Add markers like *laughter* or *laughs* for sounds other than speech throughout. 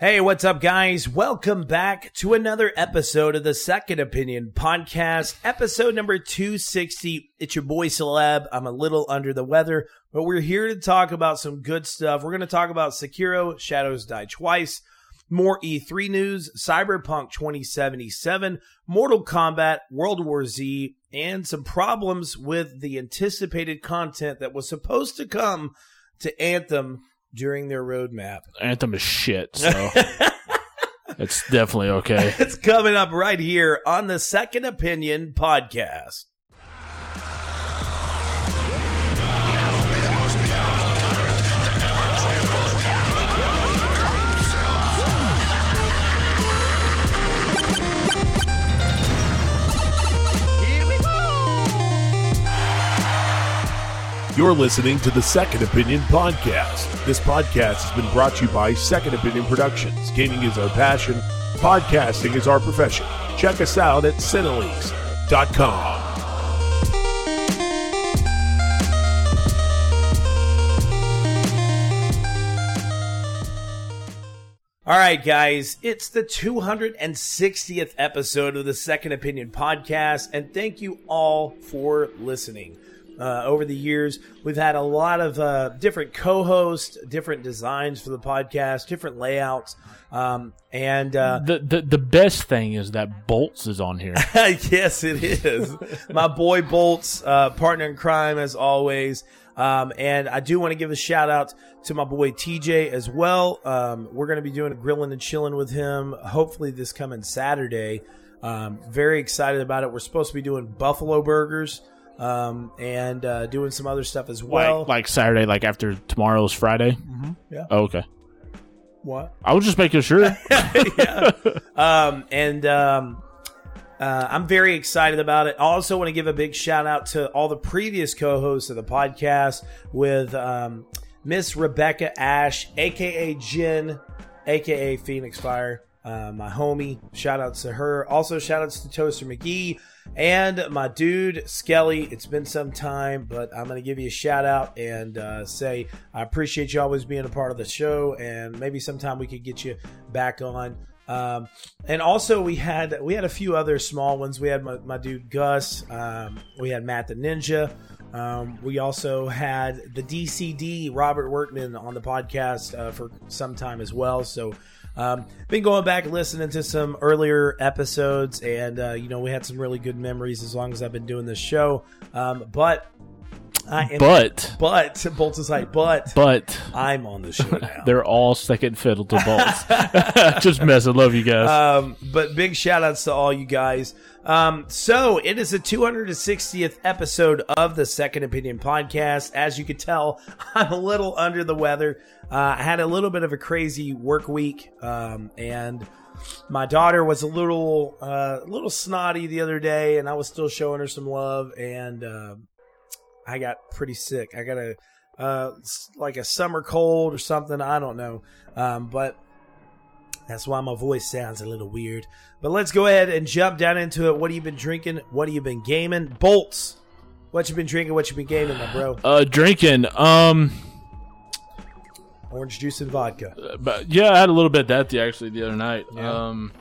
Hey, what's up, guys? Welcome back to another episode of the Second Opinion podcast, episode number 260. It's your boy Caleb. I'm a little under the weather, but we're here to talk about some good stuff. We're going to talk about Sekiro, Shadows Die Twice, more E3 news, Cyberpunk 2077, Mortal Kombat, World War Z, and some problems with the anticipated content that was supposed to come to Anthem during their roadmap. Anthem is shit, so *laughs* it's definitely okay. It's coming up right here on the Second Opinion podcast. You're listening to the Second Opinion Podcast. This podcast has been brought to you by Second Opinion Productions. Gaming is our passion, podcasting is our profession. Check us out at Cinelinx.com. All right, guys, it's the 260th episode of the Second Opinion podcast, and thank you all for listening. Uh, over the years, we've had a lot of uh, different co hosts, different designs for the podcast, different layouts. Um, and uh, The, the the best thing is that Bolts is on here. *laughs* yes, it is. My boy Bolts, uh, partner in crime as always. Um, and I do want to give a shout out to my boy TJ as well. Um, we're going to be doing a grilling and chilling with him, hopefully this coming Saturday. Um, very excited about it. We're supposed to be doing buffalo burgers um, and uh, doing some other stuff as well. like, like Saturday, like after tomorrow's Friday. yeah. Oh, okay. What? I was just making sure. *laughs* yeah. Um, and um, uh, I'm very excited about it. I also want to give a big shout out to all the previous co-hosts of the podcast with um, Miss Rebecca Ash, aka Jen, aka Phoenix Fire, uh, my homie. Shout outs to her. Also, shout outs to Toaster McGee and my dude Skelly. It's been some time, but I'm going to give you a shout out and uh, say I appreciate you always being a part of the show, and maybe sometime we could get you back on. Um, and also we had we had a few other small ones. We had my, my dude Gus. Um, we had Matt the Ninja. Um, we also had the DCD Robert Workman on the podcast uh, for some time as well. So um, been going back listening to some earlier episodes, and uh, you know we had some really good memories as long as I've been doing this show. Um, but I am, but but Bolts is like, but but I'm on the show now. *laughs* they're all second fiddle to Bolts. *laughs* just messing. Love you guys. Um, but big shout outs to all you guys. Um, so it is the 260th episode of the Second Opinion podcast. As you could tell, *laughs* I'm a little under the weather. Uh, I had a little bit of a crazy work week, um, and my daughter was a little, uh, little snotty the other day, and I was still showing her some love, and uh, I got pretty sick. I got a uh, like a summer cold or something. I don't know, um, but that's why my voice sounds a little weird. But let's go ahead and jump down into it. What have you been drinking? What have you been gaming? Bolts. What you been drinking? What you been gaming, my bro? uh, drinking. Um, Orange juice and vodka. but yeah, I had a little bit of that the, actually the other night. Yeah. Um,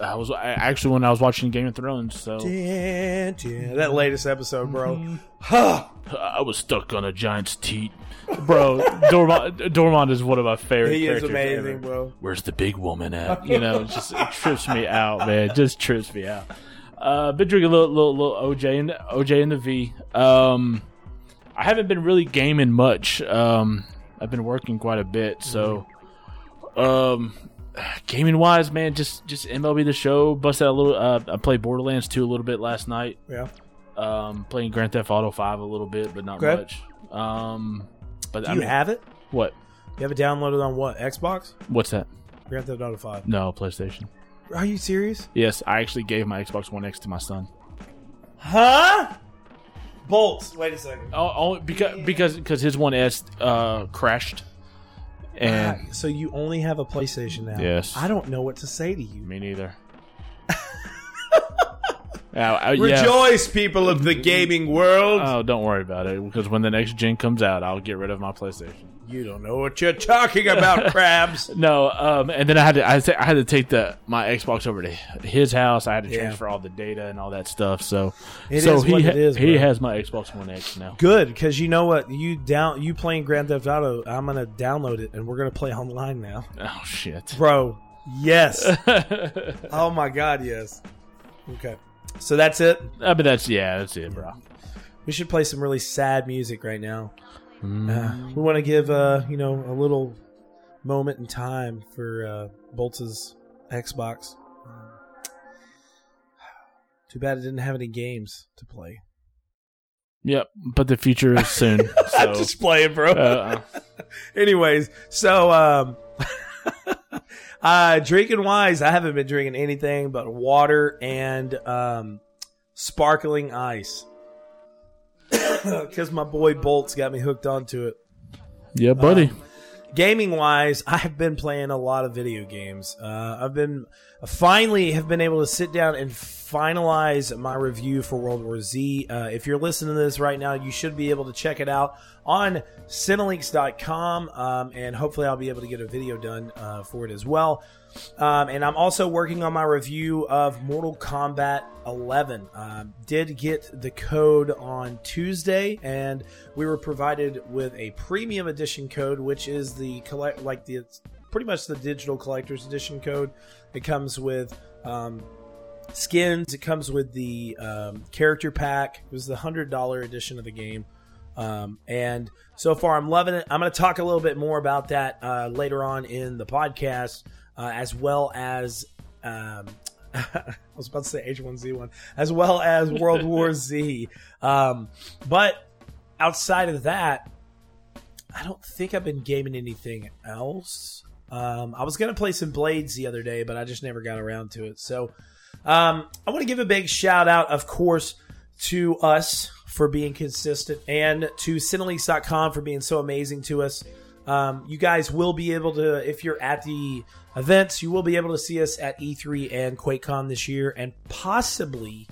I was I, actually when I was watching Game of Thrones, so dun. That latest episode, bro. Huh. I was stuck on a giant's teat. Bro, Tormund, Tormund is one of my favorite He is amazing, ever. bro. Where's the big woman at? You know, it just it trips me out, man. It just trips me out. Uh, been drinking a little, little, little OJ and OJ and the V. Um, I haven't been really gaming much. Um, I've been working quite a bit, so um, gaming wise, man, just just MLB the Show. Busted out a little. Uh, I played Borderlands 2 a little bit last night. Yeah. Um, playing Grand Theft Auto 5 a little bit, but not Okay. much. Um, but Do I you mean, have it? what? You have it downloaded on what? Xbox? What's that? Grand Theft Auto 5. No, PlayStation. Are you serious? Yes, I actually gave my Xbox One X to my son. Huh? Bolts. Wait a second. Oh, oh because because because his One S uh, crashed, and Ah, so you only have a PlayStation now? Yes. I don't know what to say to you. me neither. Yeah, I- yeah. Rejoice, people of the gaming world. Oh, don't worry about it because when the next gen comes out, I'll get rid of my PlayStation. You don't know what you're talking about, *laughs* crabs. No, um, and then I had to I, had to- I had to take the my Xbox over to his house. I had to Yeah. transfer all the data and all that stuff. So, It so is he what ha- it is, he has my Xbox One X now. Good, because you know what? You down you playing Grand Theft Auto. I'm gonna download it, and we're gonna play online now, Oh shit! bro. Yes. *laughs* oh my god, yes. Okay, so that's it. Uh, but that's yeah, that's it, bro. We should play some really sad music right now. Uh, we want to give uh, you know a little moment in time for uh, Boltz's Xbox. Too bad it didn't have any games to play. Yep, but the future is soon. *laughs* So, Just play it, bro. uh, *laughs* Anyways, so um *laughs* uh drinking wise, I haven't been drinking anything but water and um sparkling ice. *coughs* Cuz my boy Bolts got me hooked onto it. yeah, buddy. Gaming wise, *laughs* I have been playing a lot of video games. Uh, I've been finally have been able to sit down and finalize my review for World War Z. Uh, if you're listening to this right now, you should be able to check it out on Cinelinx.com, um, and hopefully, I'll be able to get a video done uh, for it as well. Um, and I'm also working on my review of Mortal Kombat 11. Um, did get the code on Tuesday, and we were provided with a premium edition code, which is the collect like the pretty much the digital collector's edition code. It comes with um, skins. It comes with the um, character pack. It was the hundred dollar edition of the game. Um, and so far, I'm loving it. I'm going to talk a little bit more about that uh, later on in the podcast, uh, as well as um, *laughs* I was about to say H1Z1, as well as World War Z. Um, but outside of that, I don't think I've been gaming anything else. Um, I was going to play some Blades the other day, but I just never got around to it. So um, I want to give a big shout out, of course, to us for being consistent and to Cinelinx.com for being so amazing to us. Um, you guys will be able to, if you're at the events, you will be able to see us at E3 and QuakeCon this year, and possibly,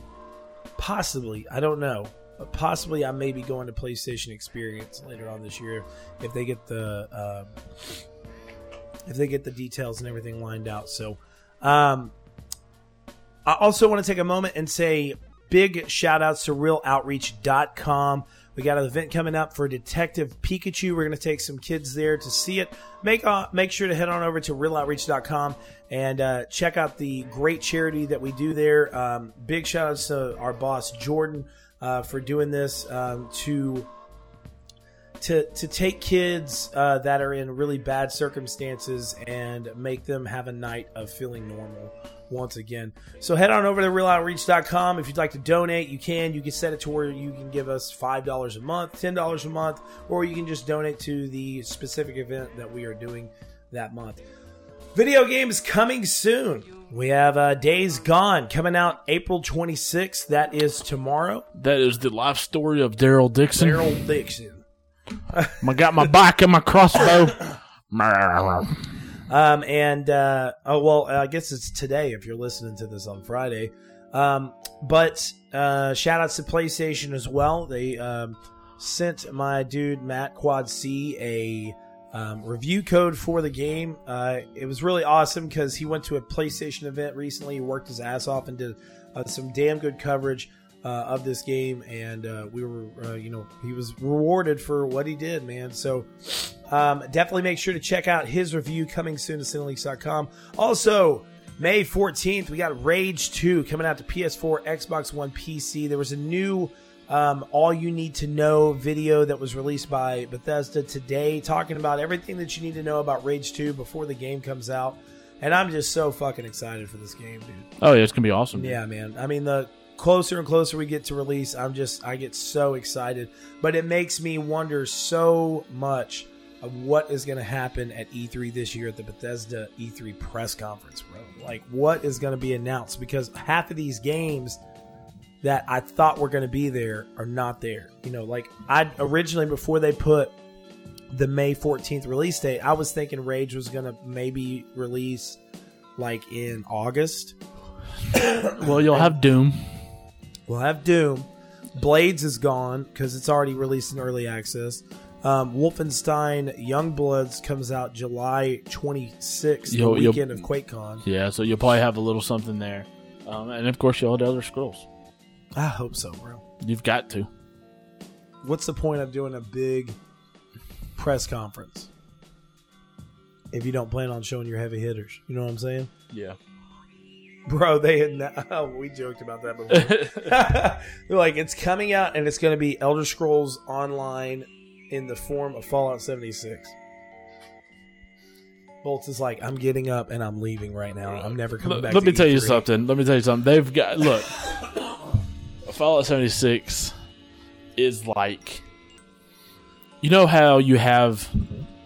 possibly, I don't know, but possibly I may be going to PlayStation Experience later on this year if they get the um, if they get the details and everything lined out. So, um, I also want to take a moment and say big shout outs to realoutreach.com. We got an event coming up for Detective Pikachu. We're going to take some kids there to see it. Make uh, make sure to head on over to realoutreach.com and uh, check out the great charity that we do there. Um, big shout outs to our boss Jordan uh, for doing this um, to to to take kids uh, that are in really bad circumstances and make them have a night of feeling normal once again. So head on over to realoutreach.com. If you'd like to donate, you can. You can set it to where you can give us $5 a month, $10 a month, or you can just donate to the specific event that we are doing that month. Video games coming soon. We have uh, Days Gone coming out April 26th. That is tomorrow. That is the life story of Daryl Dixon. Daryl Dixon. I got my bike and my crossbow. *laughs* Um, and uh, oh well, I guess it's today if you're listening to this on Friday. Um, but uh, shout outs to PlayStation as well. They um, sent my dude Matt Quad C a um, review code for the game. Uh, it was really awesome because he went to a PlayStation event recently. He worked his ass off and did uh, some damn good coverage uh, of this game, and uh, we were, uh, you know, he was rewarded for what he did, man. So um, definitely make sure to check out his review coming soon to Cinelinx.com. Also, May 14th, we got Rage 2 coming out to PS4, Xbox One, PC. There was a new um, All You Need to Know video that was released by Bethesda today, talking about everything that you need to know about Rage 2 before the game comes out. And I'm just so fucking excited for this game, dude. Oh yeah, it's gonna be awesome. Yeah, man. I mean, the closer and closer we get to release, I'm just, I get so excited. But it makes me wonder so much of what is going to happen at E3 this year at the Bethesda E3 press conference, bro. Like, what is going to be announced? Because half of these games that I thought were going to be there are not there. You know, like, I originally, before they put the May 14th release date, I was thinking Rage was going to maybe release like in August. *coughs* Well, you'll have Doom. We'll have Doom. Blades is gone because it's already released in early access. Um, Wolfenstein Youngbloods comes out July 26th, Yo- the weekend of QuakeCon. Yeah, so you'll probably have a little something there, um, and of course you'll have the Elder Scrolls. I hope so, bro. You've got to. What's the point of doing a big press conference if you don't plan on showing your heavy hitters? You know what I'm saying? Yeah. Bro, they had *laughs* oh, we joked about that before. *laughs* *laughs* They're like, it's coming out and it's going to be Elder Scrolls Online in the form of Fallout 76. Bolts is like, I'm getting up and I'm leaving right now. I'm never coming back. let me tell you something. Let me tell you something. They've got look. *coughs* Fallout 76 is like you know how you have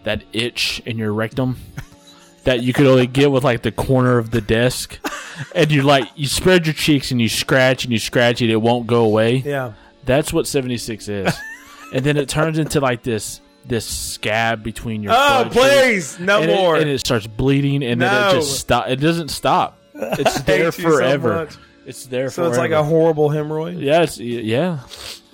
that itch in your rectum *laughs* that you could only get with like the corner of the desk and you like you spread your cheeks and you scratch and you scratch it it won't go away Yeah. that's what 76 is *laughs* and then it turns into like this this scab between your Oh, please, no and more. It, and it starts bleeding, and then it just stop. It doesn't stop. It's *laughs* there you so forever. it's there so forever. it's like a horrible hemorrhoid. yeah, it's, yeah.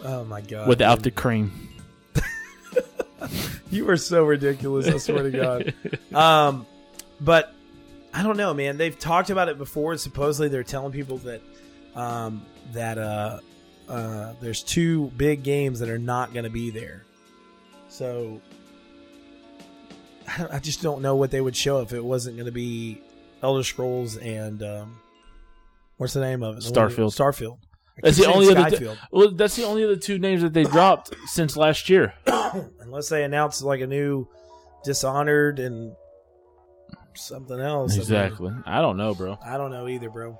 Oh my god! Without the cream, *laughs* You are so ridiculous. I swear to God. *laughs* Um, but I don't know, man. They've talked about it before. Supposedly, they're telling people that um, that uh, uh, there's two big games that are not going to be there. So I, I just don't know what they would show if it wasn't going to be Elder Scrolls and um, what's the name of it? The one- Starfield. Starfield. I That's the only other. Well, that's the only other two names that they dropped *coughs* since last year. unless they announce like a new Dishonored and something else. I mean, Exactly. I don't know, bro. I don't know either, bro.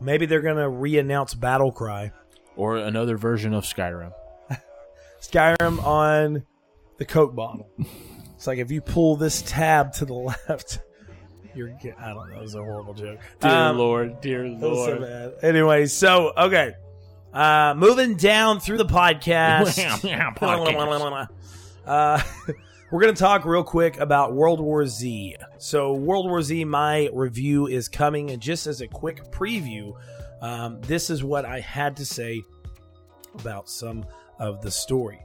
Maybe they're gonna re-announce Battle Cry, Or another version of Skyrim. *laughs* Skyrim on the Coke bottle. It's like if you pull this tab to the *laughs* left, you're. get- I don't know. It was a horrible joke. Dear Um, Lord, dear so Lord. bad. Anyway, so okay, uh, moving down through the podcast. Uh, we're going to talk real quick about World War Z. So, World War Z, my review is coming, and just as a quick preview, um, this is what I had to say about some of the story.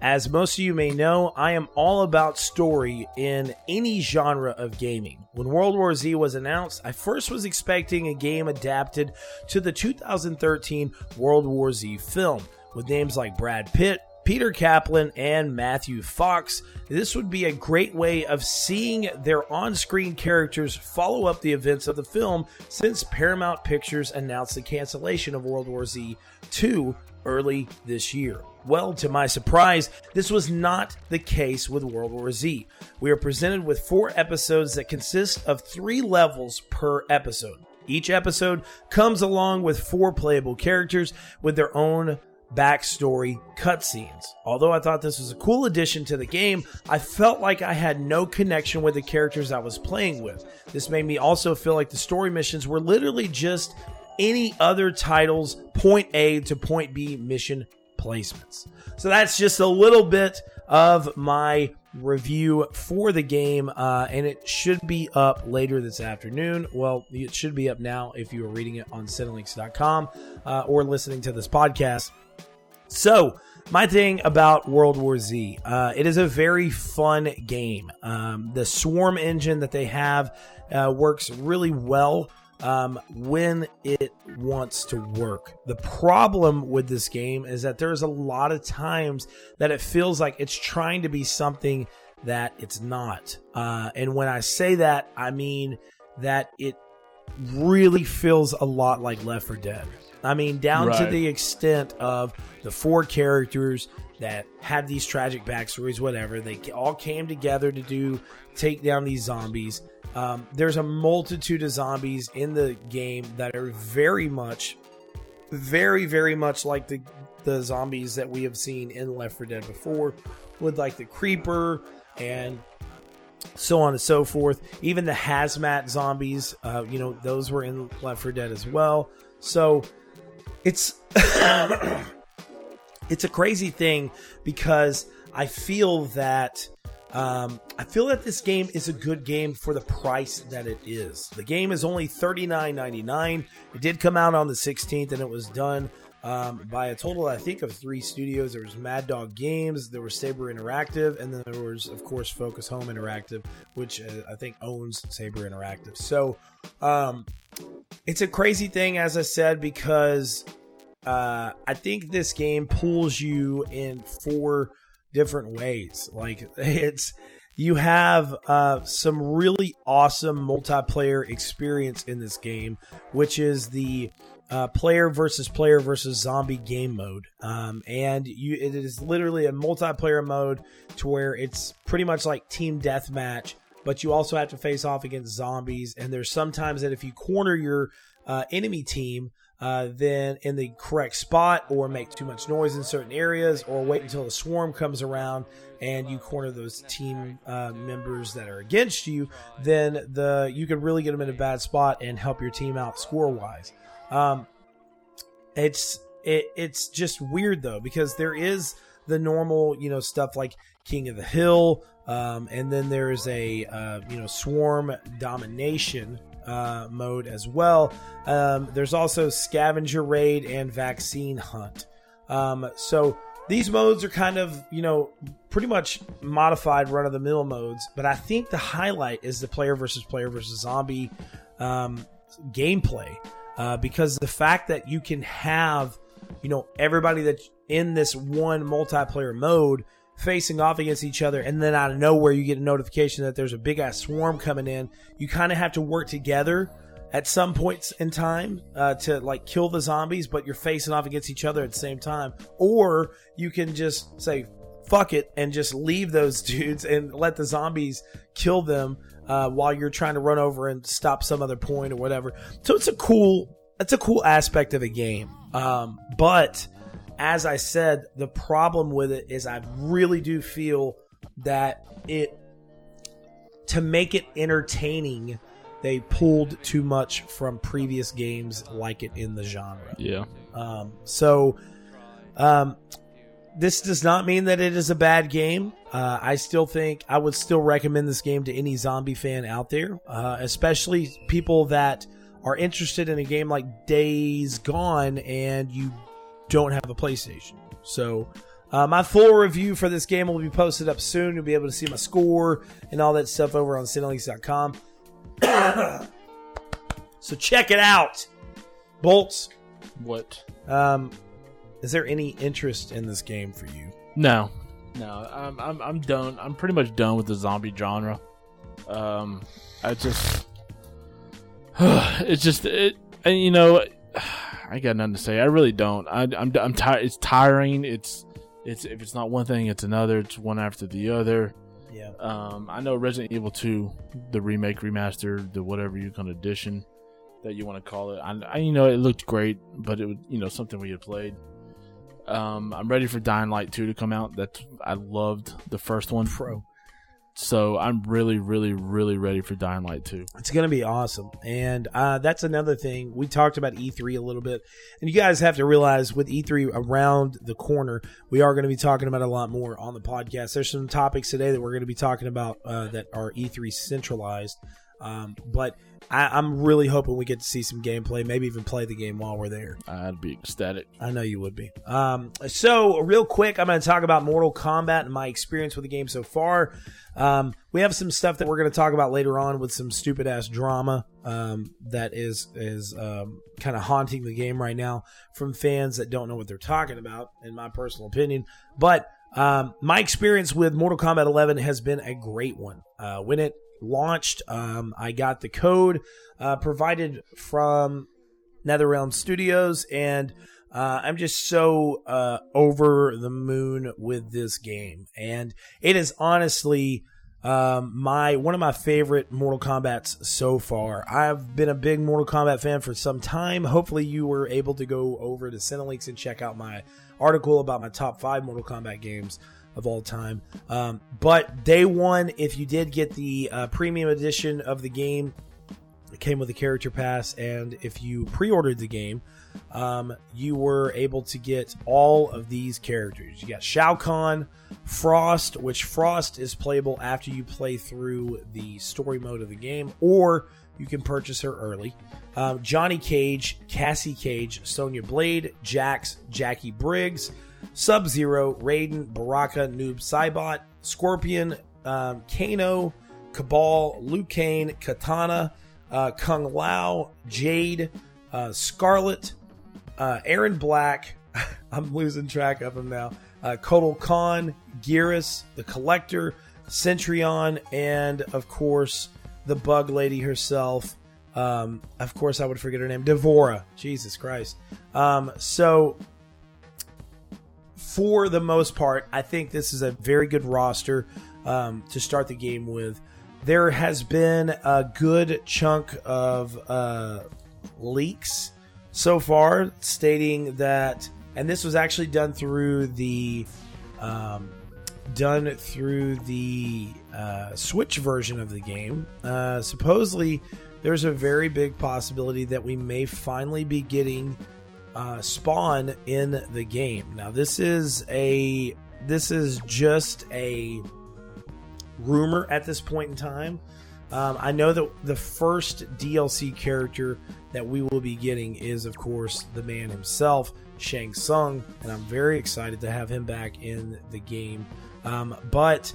As most of you may know, I am all about story in any genre of gaming. When World War Z was announced, I first was expecting a game adapted to the 2013 World War Z film with names like Brad Pitt, Peter Kaplan, and Matthew Fox. This would be a great way of seeing their on screen characters follow up the events of the film since Paramount Pictures announced the cancellation of World War Z 2 early this year. Well, to my surprise, this was not the case with World War Z. We are presented with four episodes that consist of three levels per episode. Each episode comes along with four playable characters with their own backstory cutscenes. Although I thought this was a cool addition to the game, I felt like I had no connection with the characters I was playing with. This made me also feel like the story missions were literally just any other title's point A to point B mission placements. So that's just a little bit of my review for the game, uh, and it should be up later this afternoon. Well, it should be up now if you are reading it on Cinelinx.com uh, or listening to this podcast. So, my thing about World War Z, uh, it is a very fun game. Um, the swarm engine that they have uh, works really well um, when it wants to work. The problem with this game is that there's a lot of times that it feels like it's trying to be something that it's not. Uh, and when I say that, I mean that it really feels a lot like Left 4 Dead. I mean, down to the extent of the four characters that had these tragic backstories, whatever. They all came together to do take down these zombies. Um, there's a multitude of zombies in the game that are very much, very, very much like the the zombies that we have seen in Left 4 Dead before, with like the creeper and so on and so forth. Even the hazmat zombies, uh, you know, those were in Left 4 Dead as well. So it's *coughs* it's a crazy thing because I feel that um, I feel that this game is a good game for the price that it is. The game is only thirty nine ninety nine. It did come out on the sixteenth, and it was done um, by a total, I think, of three studios. There was Mad Dog Games, there was Saber Interactive, and then there was, of course, Focus Home Interactive, which uh, I think owns Saber Interactive. So um, it's a crazy thing, as I said, because uh, I think this game pulls you in four different ways. Like *laughs* it's you have uh, some really awesome multiplayer experience in this game, which is the uh, player versus player versus zombie game mode. Um, and you, it is literally a multiplayer mode to where it's pretty much like team deathmatch, but you also have to face off against zombies. And there's sometimes that if you corner your uh, enemy team, uh, then in the correct spot or make too much noise in certain areas or wait until the swarm comes around and you corner those team uh, members that are against you then the you can really get them in a bad spot and help your team out score wise um, it's it, it's just weird though because there is the normal you know stuff like king of the hill um, and then there's a uh, you know swarm domination uh, mode as well. Um, there's also scavenger raid and vaccine hunt. Um, so these modes are kind of you know pretty much modified run of the mill modes, but I think the highlight is the player versus player versus zombie um, gameplay uh, because the fact that you can have you know everybody that's in this one multiplayer mode facing off against each other, and then out of nowhere you get a notification that there's a big ass swarm coming in. You kind of have to work together at some points in time uh, to like kill the zombies, but you're facing off against each other at the same time. Or you can just say fuck it and just leave those *laughs* dudes and let the zombies kill them uh, while you're trying to run over and stop some other point or whatever. So it's a cool, it's a cool aspect of the game. Um, but as I said, the problem with it is I really do feel that it to make it entertaining, they pulled too much from previous games like it in the genre. Yeah. Um, so, um, this does not mean that it is a bad game. Uh, I still think I would still recommend this game to any zombie fan out there, uh, especially people that are interested in a game like Days Gone and you don't have a PlayStation. So, uh, my full review for this game will be posted up soon. You'll be able to see my score and all that stuff over on Cinelinx.com. *coughs* so check it out. Bolts, What? um, is there any interest in this game for you? No, no. I'm I'm I'm done. I'm pretty much done with the zombie genre. Um, I just, *sighs* it's just it, and you know, *sighs* I got nothing to say. I really don't. I, I'm I'm tired. It's tiring. It's it's if it's not one thing, it's another. It's one after the other. Yeah. Um, I know Resident Evil 2, the remake, remaster, the whatever you can edition that you want to call it. I, I, you know, it looked great, but it was, you know, something we had played. Um, I'm ready for Dying Light 2 to come out. That I loved the first one. Pro. So I'm really, really, really ready for Dying Light 2. It's going to be awesome. And uh, that's another thing. We talked about E3 a little bit. And you guys have to realize with E3 around the corner, we are going to be talking about a lot more on the podcast. There's some topics today that we're going to be talking about uh, that are E3 centralized. Um, but I, am really hoping we get to see some gameplay, maybe even play the game while we're there. I'd be ecstatic. I know you would be. Um, so, real quick, I'm going to talk about Mortal Kombat and my experience with the game so far. Um, we have some stuff that we're going to talk about later on with some stupid ass drama um, that is is um, kind of haunting the game right now from fans that don't know what they're talking about, in my personal opinion. But um, my experience with Mortal Kombat 11 has been a great one. Uh, when it launched, um, I got the code uh, provided from NetherRealm Studios, and uh, I'm just so uh, over the moon with this game, and it is honestly um, my one of my favorite Mortal Kombat's so far. I've been a big Mortal Kombat fan for some time. Hopefully, you were able to go over to Cinelinx and check out my article about my top five Mortal Kombat games of all time. Um, but day one, if you did get the uh, premium edition of the game, it came with a character pass, and if you pre-ordered the game, um, you were able to get all of these characters. You got Shao Kahn, Frost, which Frost is playable after you play through the story mode of the game, or you can purchase her early. Um, Johnny Cage, Cassie Cage, Sonya Blade, Jax, Jacqui Briggs, Sub Zero, Raiden, Baraka, Noob Saibot, Scorpion, um, Kano, Cabal, Liu Kang, Katana, uh, Kung Lao, Jade, uh, Skarlet, uh, Erron Black. *laughs* I'm losing track of him now. Uh, Kotal Kahn, Geras, the Collector, Centurion, and of course the Bug Lady herself. Um, of course, I would forget her name, D'Vorah. Jesus Christ. Um, so, for the most part, I think this is a very good roster um, to start the game with. There has been a good chunk of uh, leaks so far stating that, and this was actually done through the um, done through the uh, Switch version of the game. Uh, supposedly, there's a very big possibility that we may finally be getting uh, Spawn in the game. Now, this is a this is just a rumor at this point in time. Um, I know that the first DLC character that we will be getting is, of course, the man himself, Shang Tsung, and I'm very excited to have him back in the game. Um, but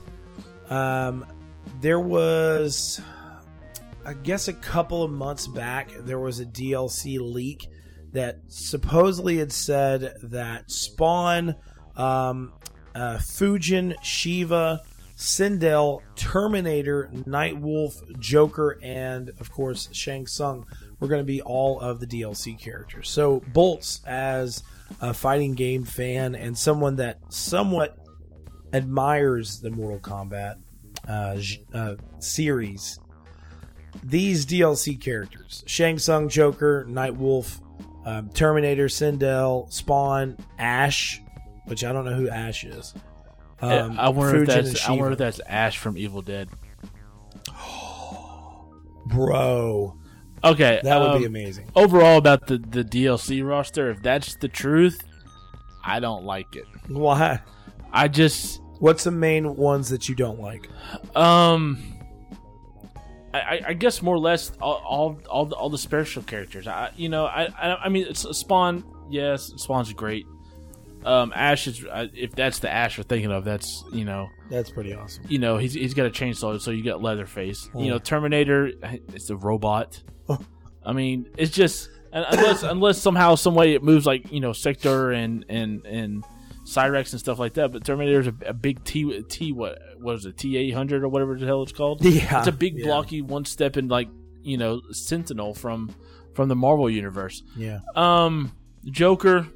um, there was, I guess, a couple of months back, there was a DLC leak that supposedly had said that Spawn, um, uh, Fujin, Sheeva, Sindel, Terminator, Nightwolf, Joker, and of course Shang Tsung were going to be all of the DLC characters. So Bolts, as a fighting game fan and someone that somewhat admires the Mortal Kombat uh, uh, series, these DLC characters Shang Tsung, Joker, Nightwolf, um, Terminator, Sindel, Spawn, Ash, which I don't know who Ash is. Um, I wonder if that's I wonder if that's Ash from Evil Dead. *gasps* Bro, okay, that would um, be amazing. Overall, about the the DLC roster, if that's the truth, I don't like it. Why? I just What's the main ones that you don't like? um. I, I guess more or less all all all the, all the special characters. I you know I I, I mean it's Spawn. Yes, Spawn's great. Um, Ash is if that's the Ash we're thinking of. That's you know That's pretty awesome. you know he's he's got a chainsaw, so you got Leatherface. Oh. You know Terminator, it's a robot. Oh. I mean, it's just unless unless somehow some way it moves like you know Sector and and and Cyrax and stuff like that. But Terminator's a, a big T T what what is it T eight hundred or whatever the hell it's called. *laughs* Yeah, It's a big yeah. blocky one step in like you know Sentinel from from the Marvel universe. Yeah. Um, Joker.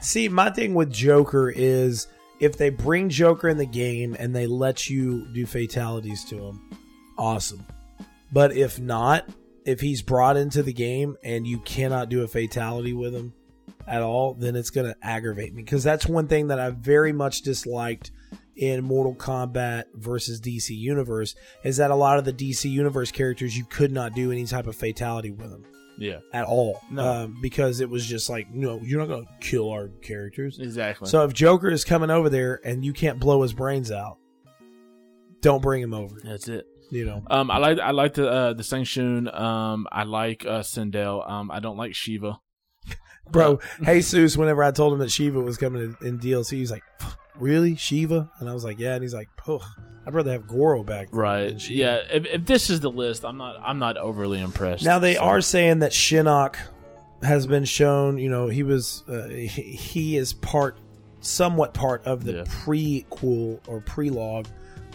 See, my thing with Joker is if they bring Joker in the game and they let you do fatalities to him, awesome. But if not, if he's brought into the game and you cannot do a fatality with him at all, then it's going to aggravate me because that's one thing that I very much disliked in Mortal Kombat versus DC Universe is that a lot of the DC Universe characters you could not do any type of fatality with them Yeah, at all No. um, because it was just like no you're not going to kill our characters exactly. so if joker is coming over there and you can't blow his brains out don't bring him over that's it. you know Um, I like I like the uh, the Shun. Um, I like uh, Sindel. Um, I don't like Sheeva. Bro *laughs* jesus whenever i told him that sheeva was coming in, in dlc he's like really sheeva and i was like yeah and he's like i'd rather have goro back Right. Sheeva." Yeah. If, if this is the list, I'm not I'm not overly impressed. now they So- are saying that shinnok has been shown you know he was uh, he, he is part somewhat part of the Yeah. prequel or prelogue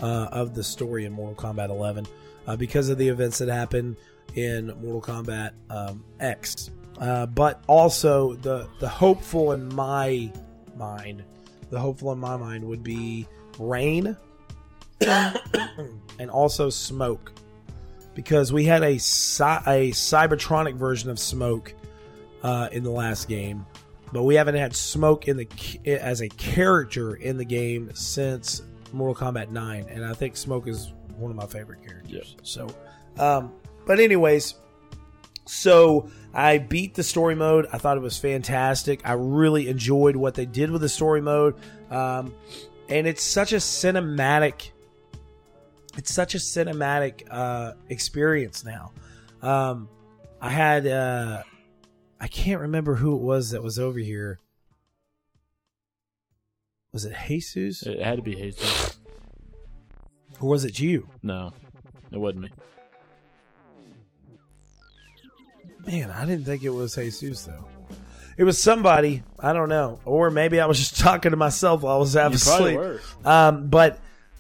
uh, of the story in Mortal Kombat 11 uh, because of the events that happened in Mortal Kombat um, X. Uh, but also the the hopeful in my mind, the hopeful in my mind would be Rain *coughs* and also Smoke because we had a cy- a Cybertronic version of Smoke uh, in the last game, but we haven't had Smoke in the as a character in the game since Mortal Kombat 9, and I think Smoke is one of my favorite characters. So, um, But anyways, so I beat the story mode. I thought it was fantastic. I really enjoyed what they did with the story mode, um, and it's such a cinematic. It's such a cinematic uh, experience now. Um, I had uh, I can't remember who it was that was over here. Was it Jesus It had to be Jesus. or was it you? No, it wasn't me. Man, I didn't think it was Jesus though. It was somebody I don't know, or maybe I was just talking to myself while I was half You asleep. Um, but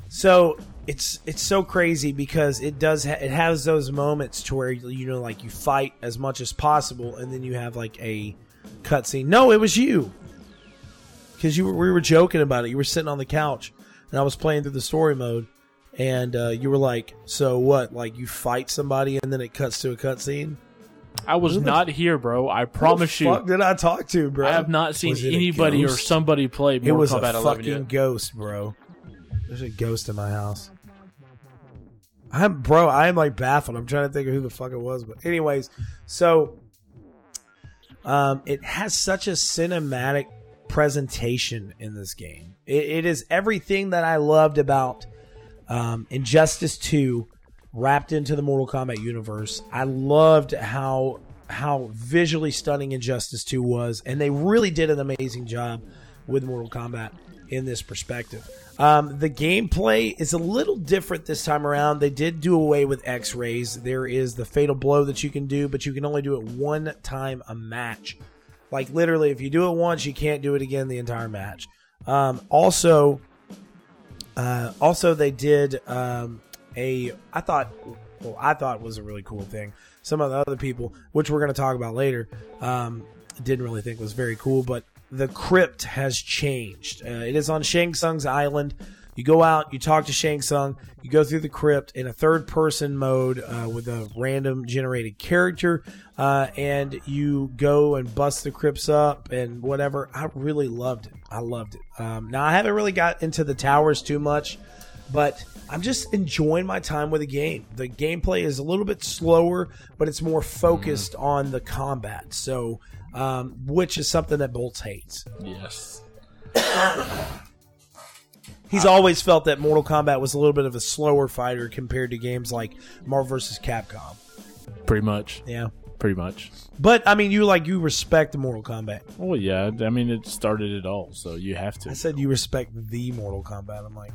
so it's it's so crazy because it does ha- it has those moments to where you know like you fight as much as possible, and then you have like a cutscene. No, it was you because you were, we were joking about it. You were sitting on the couch, and I was playing through the story mode, and uh, you were like, "So what? Like you fight somebody, and then it cuts to a cutscene." I was Who not here, bro. I promise Who the you. fuck did I talk to, bro? I have not seen Was it a anybody or ghost? somebody play It Mortal was Kombat a 11 fucking yet. ghost, bro. There's a ghost in my house. I'm bro. I am like baffled. I'm trying to think of who the fuck it was, but anyways, so um, it has such a cinematic presentation in this game. It, it is everything that I loved about um, Injustice Two wrapped into the Mortal Kombat universe. I loved how how visually stunning Injustice 2 was, and they really did an amazing job with Mortal Kombat in this perspective. Um, the gameplay is a little different this time around. They did do away with X rays. There is the fatal blow that you can do, but you can only do it one time a match. Like literally, if you do it once, you can't do it again the entire match. Um, also, uh, also they did um, a I thought well I thought was a really cool thing. Some of the other people, which we're going to talk about later, um, didn't really think was very cool. But the crypt has changed. Uh, it is on Shang Tsung's island. You go out, you talk to Shang Tsung, you go through the crypt in a third person mode uh, with a random generated character, uh, and you go and bust the crypts up and whatever. I really loved it. I loved it. Um, now, I haven't really got into the towers too much, but I'm just enjoying my time with the game. The gameplay is a little bit slower, but it's more focused on the combat. So, um, which is something that Bolts hates. Yes. *coughs* He's always felt that Mortal Kombat was a little bit of a slower fighter compared to games like Marvel vs. Capcom. Pretty much. Yeah. Pretty much. But I mean, you like you respect Mortal Kombat. Well, yeah. I mean, it started it all, so you have to. I said you respect the Mortal Kombat. I'm like,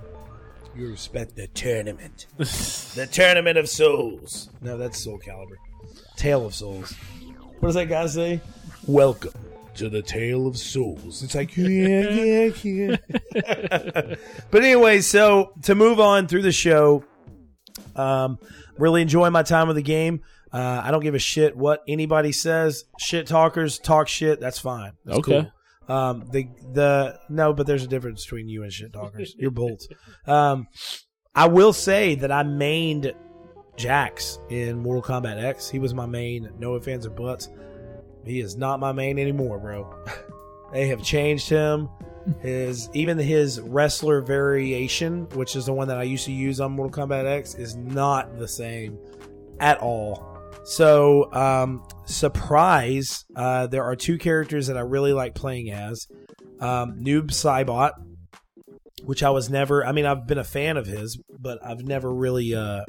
you respect the tournament, the tournament of souls. No, that's Soul Calibur. Tale of Souls. What does that guy say? Welcome to the Tale of Souls. It's like yeah, yeah, yeah. *laughs* but anyway, so to move on through the show, um, really enjoying my time with the game. Uh, I don't give a shit what anybody says. Shit talkers talk shit. That's fine. That's Okay. Cool. Um, the the no, but there's a difference between you and shit talkers. You're bolts. Um, I will say that I mained Jax in Mortal Kombat X. He was my main. No offense or buts. He is not my main anymore, bro. *laughs* they have changed him. His even his wrestler variation, which is the one that I used to use on Mortal Kombat X, is not the same at all. So, um, surprise, uh, there are two characters that I really like playing as. Um, Noob Saibot, which I was never, I mean, I've been a fan of his, but I've never really, uh,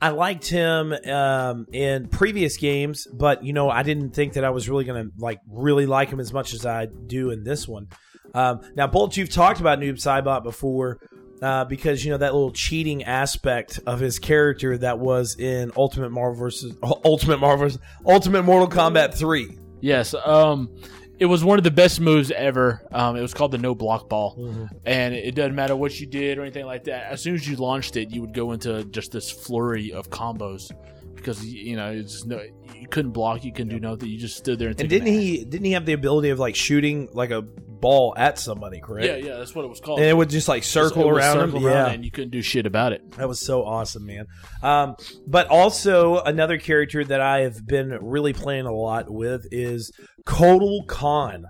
I liked him um, in previous games, but you know, I didn't think that I was really gonna like really like him as much as I do in this one. Um, now, Bolt, you've talked about Noob Saibot before uh, because you know that little cheating aspect of his character that was in Ultimate Marvel versus *laughs* Ultimate Marvel versus, Ultimate Mortal Kombat Three. Yes. Um, it was one of the best moves ever. Um, it was called the no block ball, and it doesn't matter what you did or anything like that. As soon as you launched it, you would go into just this flurry of combos because you know it's no, you couldn't block, you couldn't do nothing. You just stood there and, And didn't he didn't he have the ability of like shooting like a ball at somebody? Correct. Yeah, yeah, that's what it was called. And it would just like circle it would around circle him. around yeah. and you couldn't do shit about it. That was so awesome, man. Um, but also another character that I have been really playing a lot with is Kotal Kahn.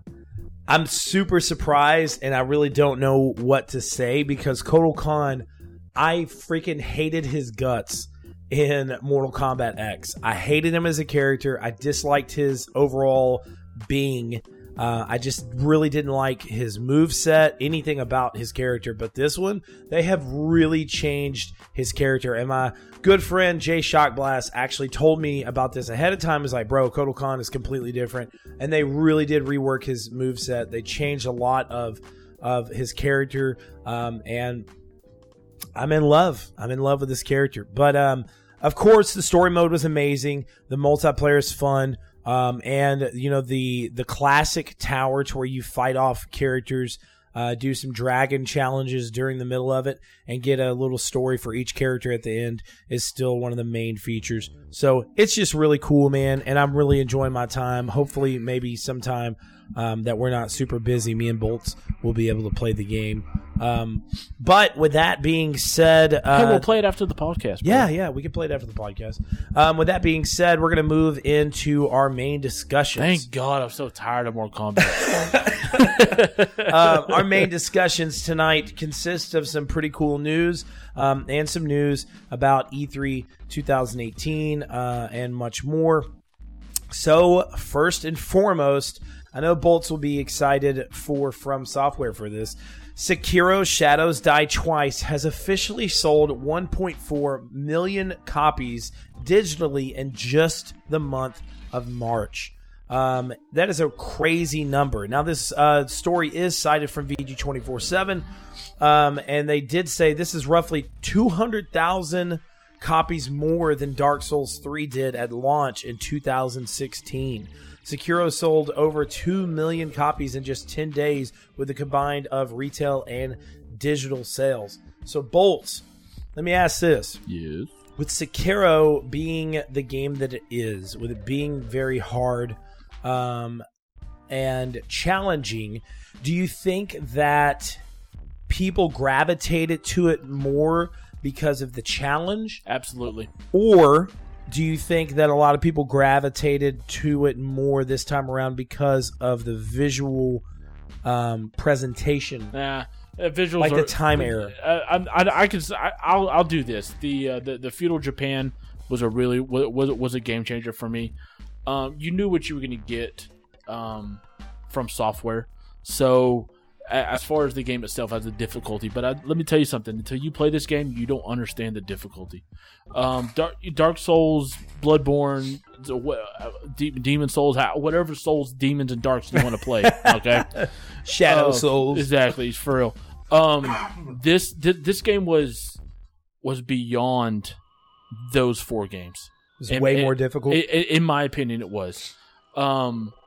I'm super surprised, and I really don't know what to say because Kotal Kahn, I freaking hated his guts in Mortal Kombat X. I hated him as a character. I disliked his overall being. Uh, I just really didn't like his move set, anything about his character. But this one, they have really changed his character. And my good friend Jay Shockblast actually told me about this ahead of time. Is like, bro, Kotal Kahn is completely different, and they really did rework his move set. They changed a lot of of his character, um, and I'm in love. I'm in love with this character. But um, of course, the story mode was amazing. The multiplayer is fun. Um, and you know the the classic tower to where you fight off characters, uh, do some dragon challenges during the middle of it, and get a little story for each character at the end is still one of the main features. So it's just really cool, man, and I'm really enjoying my time. Hopefully, maybe sometime um, that we're not super busy, me and Bolts will be able to play the game. Um, but with that being said, uh, hey, we'll play it after the podcast. Bro. yeah, yeah, we can play it after the podcast. Um, with that being said, we're going to move into our main discussions. Thank God, I'm so tired of Mortal Kombat. *laughs* *laughs* um, our main discussions tonight consist of some pretty cool news um, and some news about E E3 2018 uh, and much more. So, first and foremost, I know Bolts will be excited for From Software for this. Sekiro Shadows Die Twice has officially sold 1.4 million copies digitally in just the month of March. Um, that is a crazy number. Now, this uh, story is cited from VG 24 7, um, and they did say this is roughly 200,000 copies more than Dark Souls 3 did at launch in 2016. Sekiro sold over 2 million copies in just 10 days with a combined of retail and digital sales. So, Bolts, let me ask this yes. with Sekiro being the game that it is, with it being very hard um, and challenging, do you think that people gravitated to it more because of the challenge, Absolutely. or do you think that a lot of people gravitated to it more this time around because of the visual um, presentation? Nah. Uh, visuals Like the are- time error. I, I, I can. I, will I'll do this. The, uh, the the feudal Japan was a really was was, a game changer for me. Um, you knew what you were going to get um, from software. So as far as the game itself has a difficulty, but I, let me tell you something. Until you play this game, you don't understand the difficulty. Um, Dark, Dark Souls, Bloodborne, uh, De- Demon Souls, whatever Souls, Demons, and Darks you want to play. *laughs* Okay. Shadow Oh, Souls. Exactly, it's for real. Um, this this, this game was was beyond those four games. It's And way it- more difficult. I- I- in my opinion, it was. Um, it,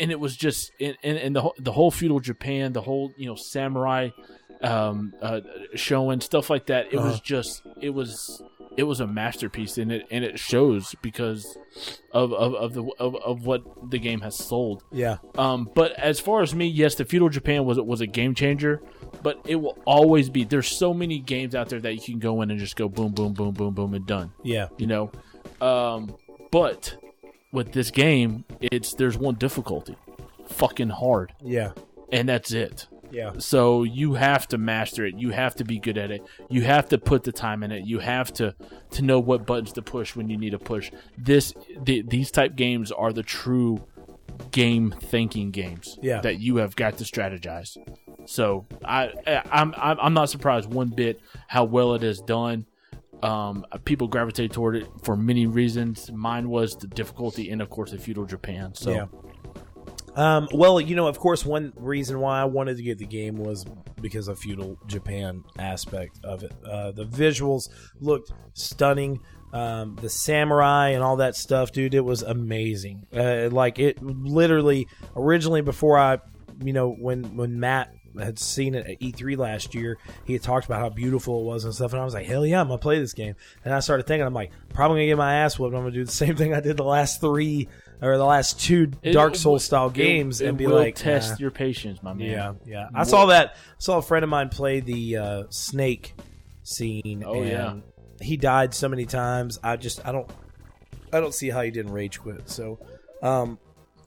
and it was just and, and, the whole, the whole feudal Japan, the whole you know samurai um, uh, showing stuff like that. It Uh-huh. was just it was it was a masterpiece, and it and it shows because of of, of the of, of what the game has sold. yeah. Um, but as far as me, yes, the feudal Japan was was a game changer, but it will always be. There's so many games out there that you can go in and just go boom, boom, boom, boom, boom, and done. Yeah. You know, um, but with this game, it's there's one difficulty, fucking hard, Yeah. and that's it. Yeah. So you have to master it. You have to be good at it. You have to put the time in it. You have to to know what buttons to push when you need to push. This the, these type games are the true game thinking games. Yeah. That you have got to strategize. So I, I I'm I'm I'm not surprised one bit how well it is done. Um, people gravitated toward it for many reasons. Mine was the difficulty and of course the feudal Japan. So Yeah. Um, well, you know, of course, one reason why I wanted to get the game was because of feudal Japan aspect of it. Uh, the visuals looked stunning. Um, the samurai and all that stuff, dude, it was amazing. Uh, like it literally originally before I, you know, when when Matt had seen it at E3 last year, he had talked about how beautiful it was and stuff, and I was like, hell yeah, I'm gonna play this game. And I started thinking, I'm like, probably gonna get my ass whooped. I'm gonna do the *laughs* same thing I did the last three or the last two It- Dark it- Souls style games it and be like, test nah. your patience, my man. Yeah, yeah. I saw that. I saw a friend of mine play the uh, snake scene. Oh, and yeah. he died so many times. I just I don't I don't see how he didn't rage quit. So, um,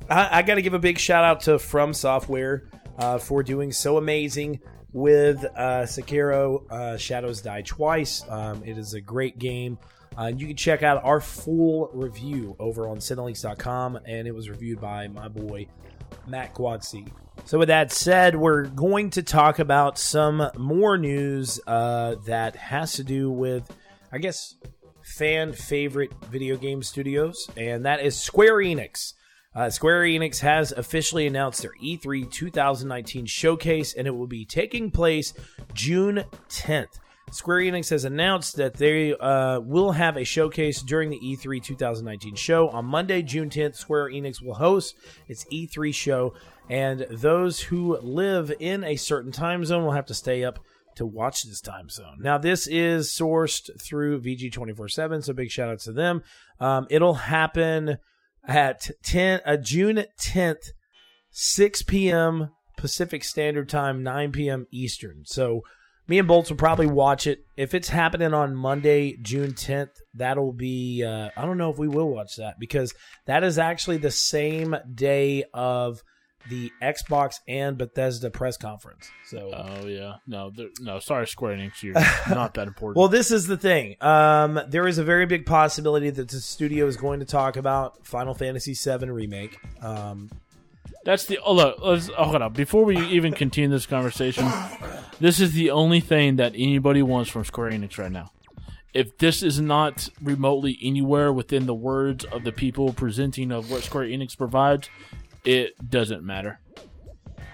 I, I got to give a big shout out to From Software uh, for doing so amazing with uh, Sekiro uh, Shadows Die Twice. Um, it is a great game. Uh, you can check out our full review over on Cinelinx.com, and it was reviewed by my boy Matt Quadsi. So, with that said, we're going to talk about some more news uh, that has to do with, I guess, fan favorite video game studios, and that is Square Enix. Uh, Square Enix has officially announced their E E3 2019 showcase, and it will be taking place June 10th. Square Enix has announced that they uh, will have a showcase during the E E3 2019 show. On Monday, June 10th, Square Enix will host its E3 show, and those who live in a certain time zone will have to stay up to watch this time zone. Now, this is sourced through VG247, so big shout out to them. Um, it'll happen at 10 uh, June 10th, 6 p.m. Pacific Standard Time, 9 p.m. Eastern. So me and Bolts will probably watch it. If it's happening on Monday, June 10th, that'll be uh, I don't know if we will watch that because that is actually the same day of the Xbox and Bethesda press conference. So Oh yeah, no, no. Sorry, Square Enix, you're not that *laughs* important. Well, this is the thing. Um, there is a very big possibility that the studio is going to talk about Final Fantasy VII remake. Um, That's the oh look. Let's, oh, hold on. Before we even continue this conversation, this is the only thing that anybody wants from Square Enix right now. If this is not remotely anywhere within the words of the people presenting of what Square Enix provides, it doesn't matter.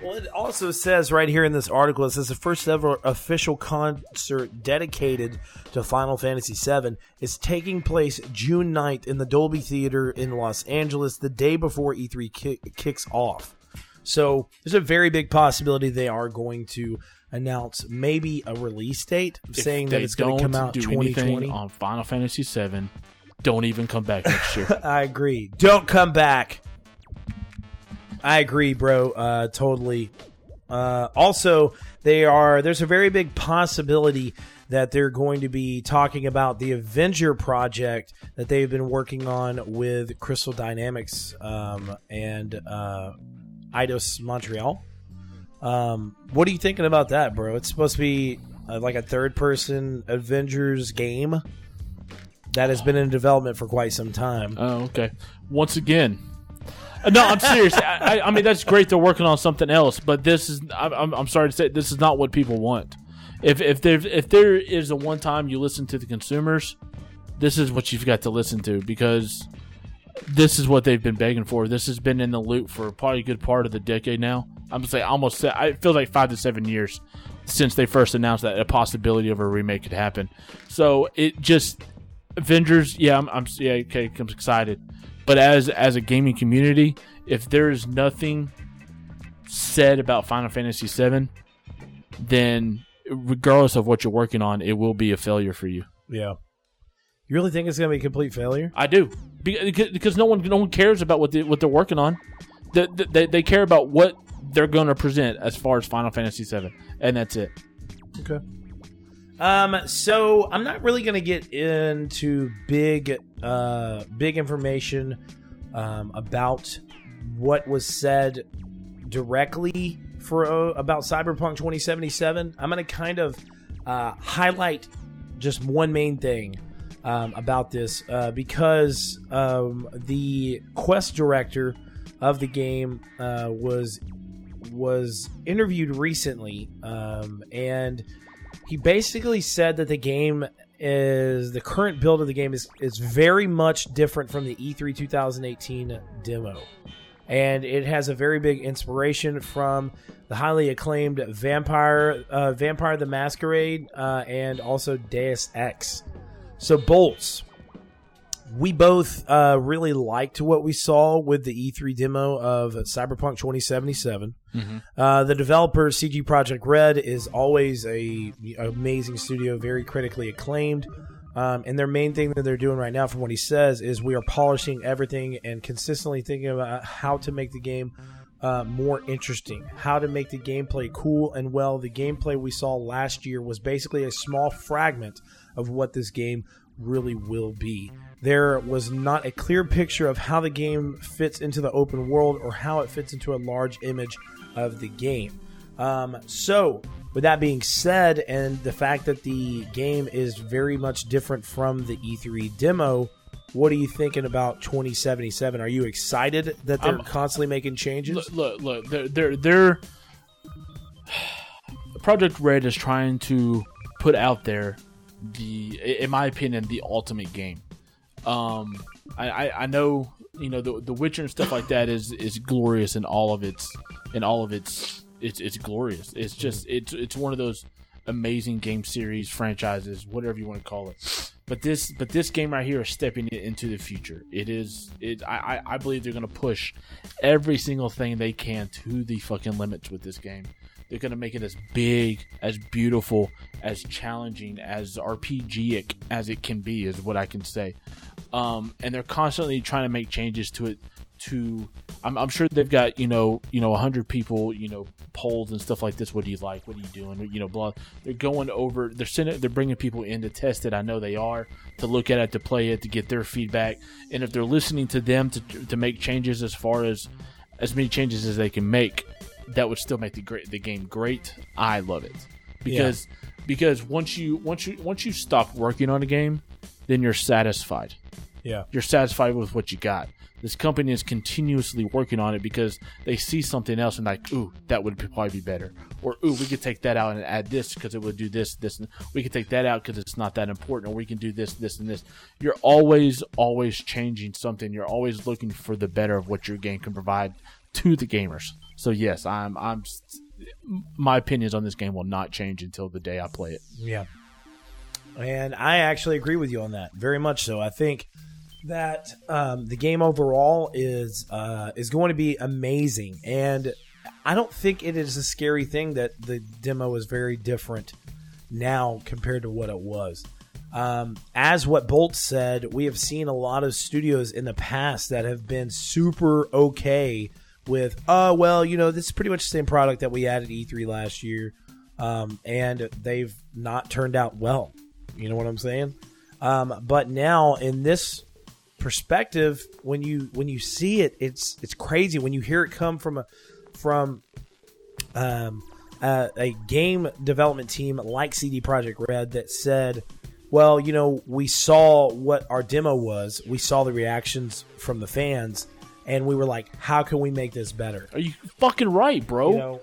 well, it also says right here in this article, it says the first ever official concert dedicated to Final Fantasy VII is taking place June 9th in the Dolby Theater in Los Angeles, the day before E3 ki- kicks off. So there's a very big possibility they are going to announce maybe a release date, saying that it's going to come out do 2020. on Final Fantasy VII, don't even come back next year. *laughs* I agree. Don't come back. I agree, bro. Uh, totally. Uh, also, they are. There's a very big possibility that they're going to be talking about the Avenger project that they've been working on with Crystal Dynamics um, and uh, Eidos Montreal. Um, what are you thinking about that, bro? It's supposed to be uh, like a third-person Avengers game that has been in development for quite some time. Oh, okay. Once again, no, I'm serious. I, I- mean, that's great. They're working on something else, but this is. I'm, I'm, sorry to say, this is not what people want. If if there if there is a one time you listen to the consumers, this is what you've got to listen to because this is what they've been begging for. This has been in the loop for probably a good part of the decade now. I'm gonna say almost. se- I feel like five to seven years since they first announced that a possibility of a remake could happen. So it just Avengers, yeah, I'm, I'm yeah, okay, I'm excited. But as as a gaming community, if there is nothing said about Final Fantasy VII, then regardless of what you're working on, it will be a failure for you. Yeah. You really think it's going to be a complete failure? I do because, no one no one cares about what they, what they're working on. They, they, they care about what they're going to present as far as Final Fantasy VII, and that's it. Okay. Um, so I'm not really going to get into big, uh, big information um, about what was said directly for uh, about Cyberpunk 2077. I'm going to kind of uh, highlight just one main thing um, about this uh, because um, the quest director of the game uh, was was interviewed recently, um, and he basically said that the game is the current build of the game is is very much different from the E E3 2018 demo, and it has a very big inspiration from the highly acclaimed Vampire uh, Vampire the Masquerade uh, and also Deus Ex. So bolts. We both uh, really liked what we saw with the E3 demo of Cyberpunk 2077. Uh, the developer CD Projekt Red is always a amazing studio, very critically acclaimed. Um, and their main thing that they're doing right now, from what he says, is we are polishing everything and consistently thinking about how to make the game uh, more interesting, how to make the gameplay cool and well. The gameplay we saw last year was basically a small fragment of what this game really will be. There was not a clear picture of how the game fits into the open world or how it fits into a large image of the game. Um, so, with that being said, and the fact that the game is very much different from the E3 demo, what are you thinking about 2077? Are you excited that they're I'm- constantly making changes? Look, look, look they're they're, they're Projekt Red is trying to put out there the, in my opinion, the ultimate game. Um, I, I, I know you know the the Witcher and stuff like that is is glorious in all of its in all of its it's it's glorious. It's just mm-hmm. it's it's one of those amazing game series franchises, whatever you want to call it. But this but this game right here is stepping it into the future. It is it I, I I believe they're gonna push every single thing they can to the fucking limits with this game. They're gonna make it as big, as beautiful, as challenging, as RPG as it can be, is what I can say. Um, and they're constantly trying to make changes to it. To I'm, I'm sure they've got you know you know hundred people you know polls and stuff like this. What do you like? What are you doing? You know, blah. They're going over. They're sending. They're bringing people in to test it. I know they are to look at it, to play it, to get their feedback. And if they're listening to them to to make changes as far as as many changes as they can make, that would still make the great the game great. I love it because because once you once you once you stop working on a game, then you're satisfied. yeah. You're satisfied with what you got. This company is continuously working on it because they see something else and like, ooh, that would probably be better, or ooh, we could take that out and add this because it would do this, this, and we could take that out because it's not that important, or we can do this, this, and this. You're always, always changing something. You're always looking for the better of what your game can provide to the gamers. So yes, I'm, I'm. My opinions on this game will not change until the day I play it. Yeah. And I actually agree with you on that. Very much so. I think that um, the game overall is uh, is going to be amazing, and I don't think it is a scary thing that the demo is very different now compared to what it was. Um, as what Bolt said, we have seen a lot of studios in the past that have been super okay with, oh well, you know, this is pretty much the same product that we had at E3 last year, um, and they've not turned out well. You know what I'm saying? Um, but now in this perspective, when you when you see it, it's it's crazy when you hear it come from a from um, uh, a game development team like CD Projekt Red that said, "Well, you know, we saw what our demo was. We saw the reactions from the fans, and we were like, how can we make this better?" Are you fucking right, bro? You know,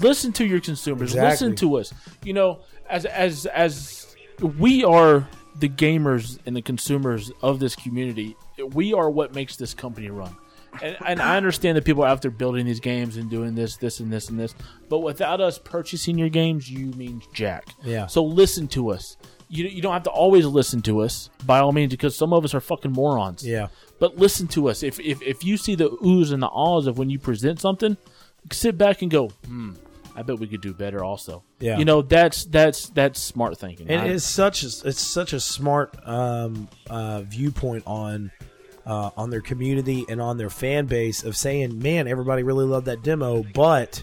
listen to your consumers Exactly. listen to us you know as as as we are the gamers and the consumers of this community. We are what makes this company run. And, and i understand that people are out there building these games and doing this this and this and this. But without us purchasing your games you mean jack. Yeah. so listen to us. You, you don't have to always listen to us by all means because some of us are fucking morons. Yeah, but listen to us. If, if if you see the oohs and the ahs of when you present something, sit back and go, hmm, I bet we could do better also. Yeah. You know, that's that's that's smart thinking. and I- it's such a, it's such a smart um, uh, viewpoint on uh, on their community and on their fan base of saying, "Man, everybody really loved that demo, but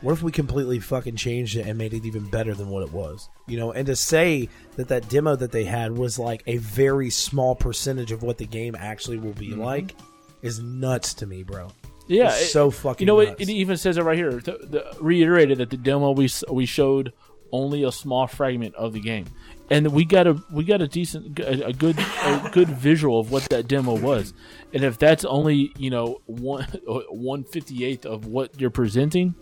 what if we completely fucking changed it and made it even better than what it was?" You know, and to say that that demo that they had was like a very small percentage of what the game actually will be like is nuts to me, bro. Yeah, it's it- so fucking You know, it, it even says it right here. The, the, reiterated that the demo we we showed only a small fragment of the game, and we got a we got a decent a, a good a good visual of what that demo was. And if that's only you know one *laughs* one fifty eighth of what you're presenting,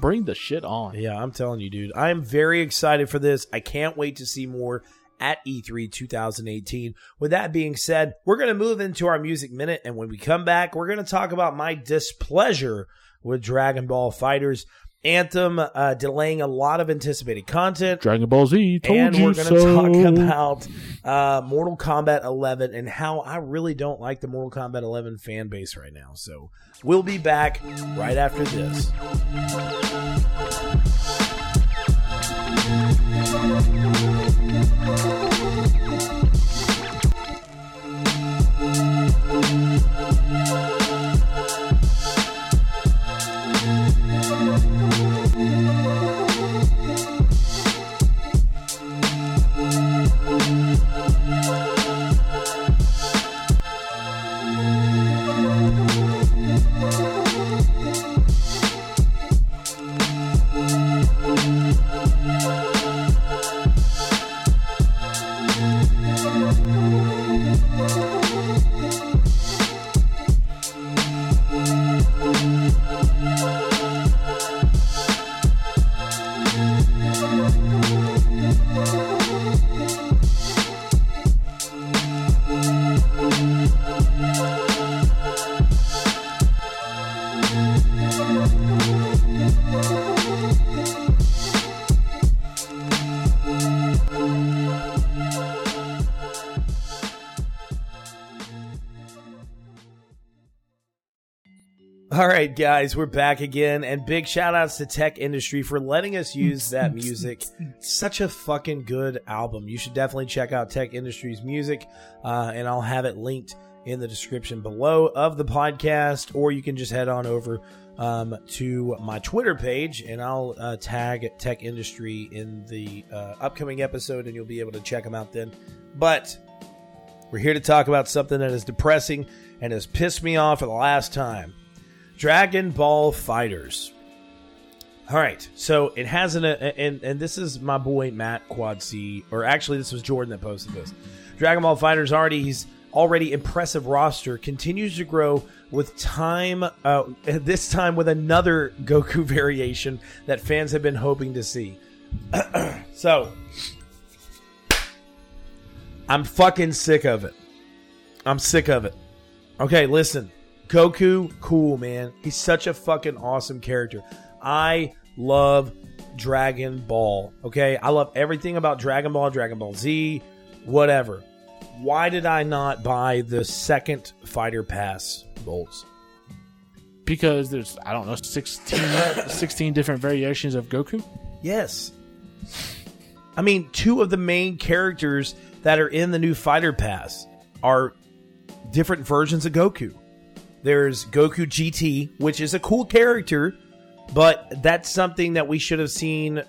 bring the shit on. Yeah, I'm telling you, dude. I'm very excited for this. I can't wait to see more at E3 2018. With that being said, we're going to move into our music minute. And when we come back, we're going to talk about my displeasure with Dragon Ball FighterZ. Anthem uh, delaying a lot of anticipated content. Dragon Ball Z, and we're going to so. talk *laughs* about uh, Mortal Kombat 11 and how I really don't like the Mortal Kombat 11 fan base right now. So we'll be back right after this. *laughs* Bye. Right, guys, we're back again, and big shout outs to Tech Industry for letting us use that music. Such a fucking good album. You should definitely check out Tech Industry's music, uh, and I'll have it linked in the description below of the podcast, or you can just head on over um, to my Twitter page, and I'll uh, tag Tech Industry in the uh, upcoming episode, and you'll be able to check them out then. But we're here to talk about something that is depressing and has pissed me off for the last time. Dragon Ball FighterZ. All right, so it has an and and this is my boy Matt Quad C, or actually this was Jordan that posted this. Dragon Ball FighterZ already he's already impressive roster continues to grow with time. Uh, *laughs* this time with another Goku *laughs* variation that fans have been hoping to see. *clears throat* so I'm fucking sick of it. I'm sick of it. Okay, listen. Goku, cool, man. He's such a fucking awesome character. I love Dragon Ball. Okay, I love everything about Dragon Ball, Dragon Ball Z, whatever. Why did I not buy the second Fighter Pass bolts? Because there's, I don't know, 16, *coughs* 16 different variations of Goku? Yes. I mean, two of the main characters that are in the new Fighter Pass are different versions of Goku. There's Goku GT, which is a cool character, but that's something that we should have seen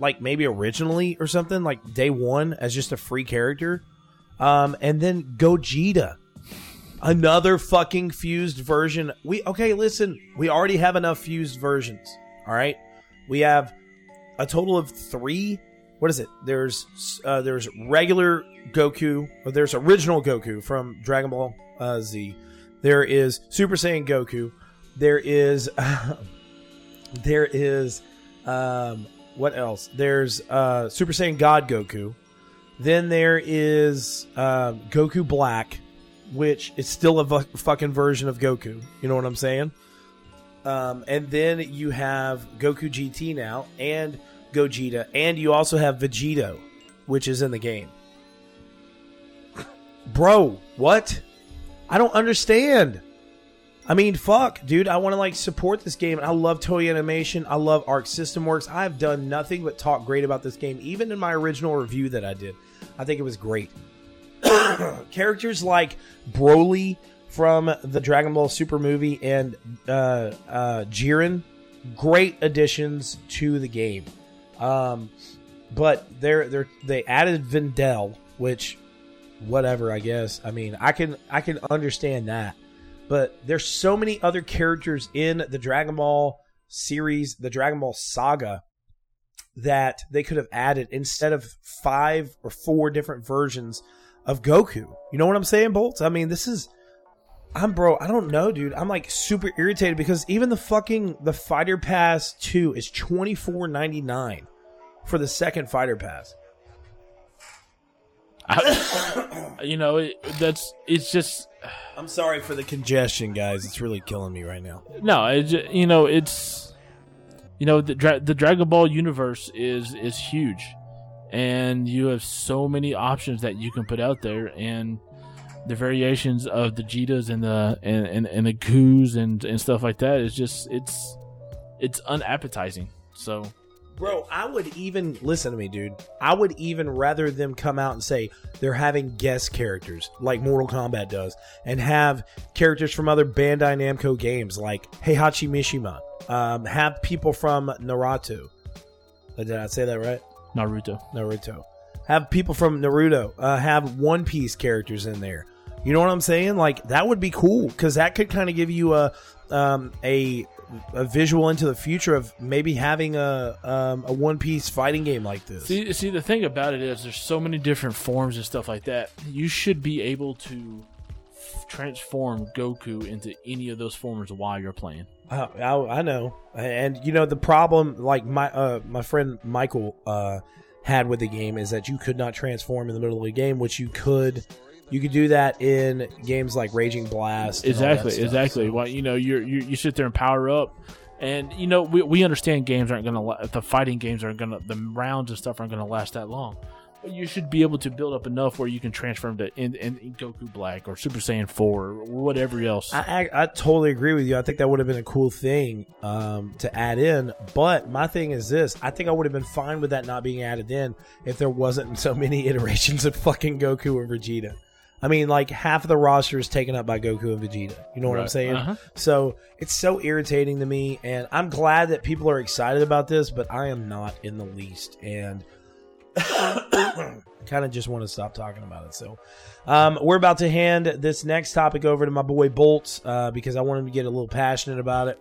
like maybe originally or something, like day one as just a free character. Um, and then Gogeta. Another fucking fused version. We okay, listen, we already have enough fused versions. All right. We have a total of three. What is it? There's uh, there's regular Goku, or there's original Goku from Dragon Ball uh, Z. There is Super Saiyan Goku. There is *laughs* there is um, what else? There's uh, Super Saiyan God Goku. Then there is um, Goku Black, which is still a v- fucking version of Goku. You know what I'm saying? Um, and then you have Goku GT now, and Gogeta, and you also have Vegito, which is in the game. *coughs* Bro, what? I don't understand. I mean, fuck, dude. I want to like support this game. I love Toei Animation. I love Arc System Works. I've done nothing but talk great about this game, even in my original review that I did. I think it was great. *coughs* Characters like Broly from the Dragon Ball Super movie and uh, uh, Jiren, great additions to the game. Um, but they're they're they added Videl, which whatever I guess. I mean, I can I can understand that. But there's so many other characters in the Dragon Ball series, the Dragon Ball saga that they could have added instead of five or four different versions of Goku. You know what I'm saying, Bolts? I mean, this is I'm bro, I don't know, dude. I'm like super irritated because even the fucking the Fighter Pass 2 is 24.99 for the second Fighter Pass. I, you know, it, that's it's just I'm sorry for the congestion, guys. It's really killing me right now. no, it, you know, it's you know the Dra- the Dragon Ball universe is is huge, and you have so many options that you can put out there, and the variations of the Jitas and the and and, and the Goos and and stuff like that is just it's it's unappetizing. So Bro, I would even listen to me, dude. I would even rather them come out and say they're having guest characters like Mortal Kombat does, and have characters from other Bandai Namco games like Heihachi Mishima. Um, have people from Naruto. Uh, Did I say that right? Naruto. Naruto. Have people from Naruto. Uh, have One Piece characters in there. You know what I'm saying? Like that would be cool because that could kind of give you a um, a a visual into the future of maybe having a um, a One Piece fighting game like this. See, see, the thing about it is, there's so many different forms and stuff like that. You should be able to f- transform Goku into any of those forms while you're playing. Uh, I, I know, and you know the problem, like my uh, my friend Michael uh, had with the game, is that you could not transform in the middle of the game, which you could. You could do that in games like Raging Blast. and all that Exactly, exactly. so- Well, you know, you're, you you sit there and power up, and you know we, we understand games aren't gonna la- the fighting games aren't gonna the rounds and stuff aren't gonna last that long, but you should be able to build up enough where you can transfer him to in, in, in Goku Black or Super Saiyan Four or whatever else. I, I, I totally agree with you. I think that would have been a cool thing um, to add in. But my thing is this: I think I would have been fine with that not being added in if there wasn't so many *laughs* iterations of fucking Goku and Vegeta. I mean, like half of the roster is taken up by Goku and Vegeta. You know what I'm saying? Uh-huh. So it's so irritating to me, and I'm glad that people are excited about this, but I am not in the least, and *coughs* kind of just want to stop talking about it. So um, we're about to hand this next topic over to my boy Bolts uh, because I want him to get a little passionate about it.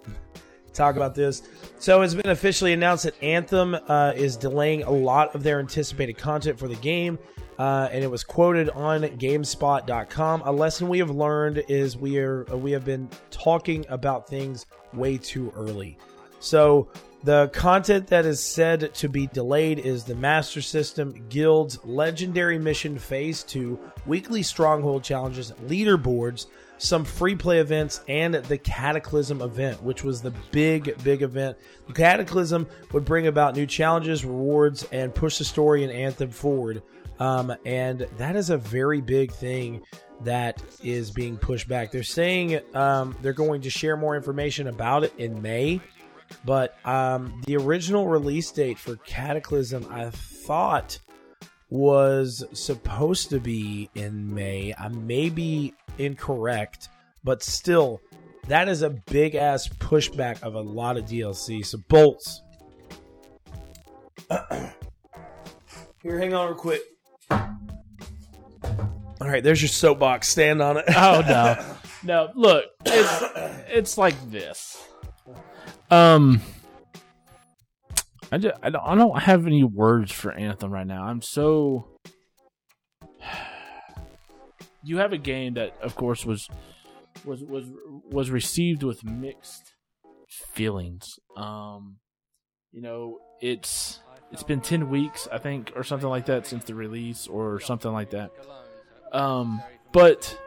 Talk about this. So it's been officially announced that Anthem uh, is delaying a lot of their anticipated content for the game. Uh, and it was quoted on GameSpot.com. A lesson we have learned is we are we have been talking about things way too early. So the content that is said to be delayed is the Master System, Guilds, Legendary Mission Phase 2, weekly Stronghold challenges, leaderboards, some free play events, and the Cataclysm event, which was the big, big event. The Cataclysm would bring about new challenges, rewards, and push the story and Anthem forward. Um, and that is a very big thing that is being pushed back. They're saying um, they're going to share more information about it in May. But um, the original release date for Cataclysm, I thought, was supposed to be in May. I may be incorrect, but still, that is a big ass pushback of a lot of DLC. So, bolts. *clears throat* Here, hang on real quick. All right, there's your soapbox. Stand on it. oh no, *laughs* no. Look, it's it's like this. Um, I just, I don't I don't have any words for Anthem right now. I'm so. *sighs* You have a game that, of course, was was was was received with mixed feelings. Um, you know, it's it's been ten weeks, I think, or something like that since the release, or something like that. Um, but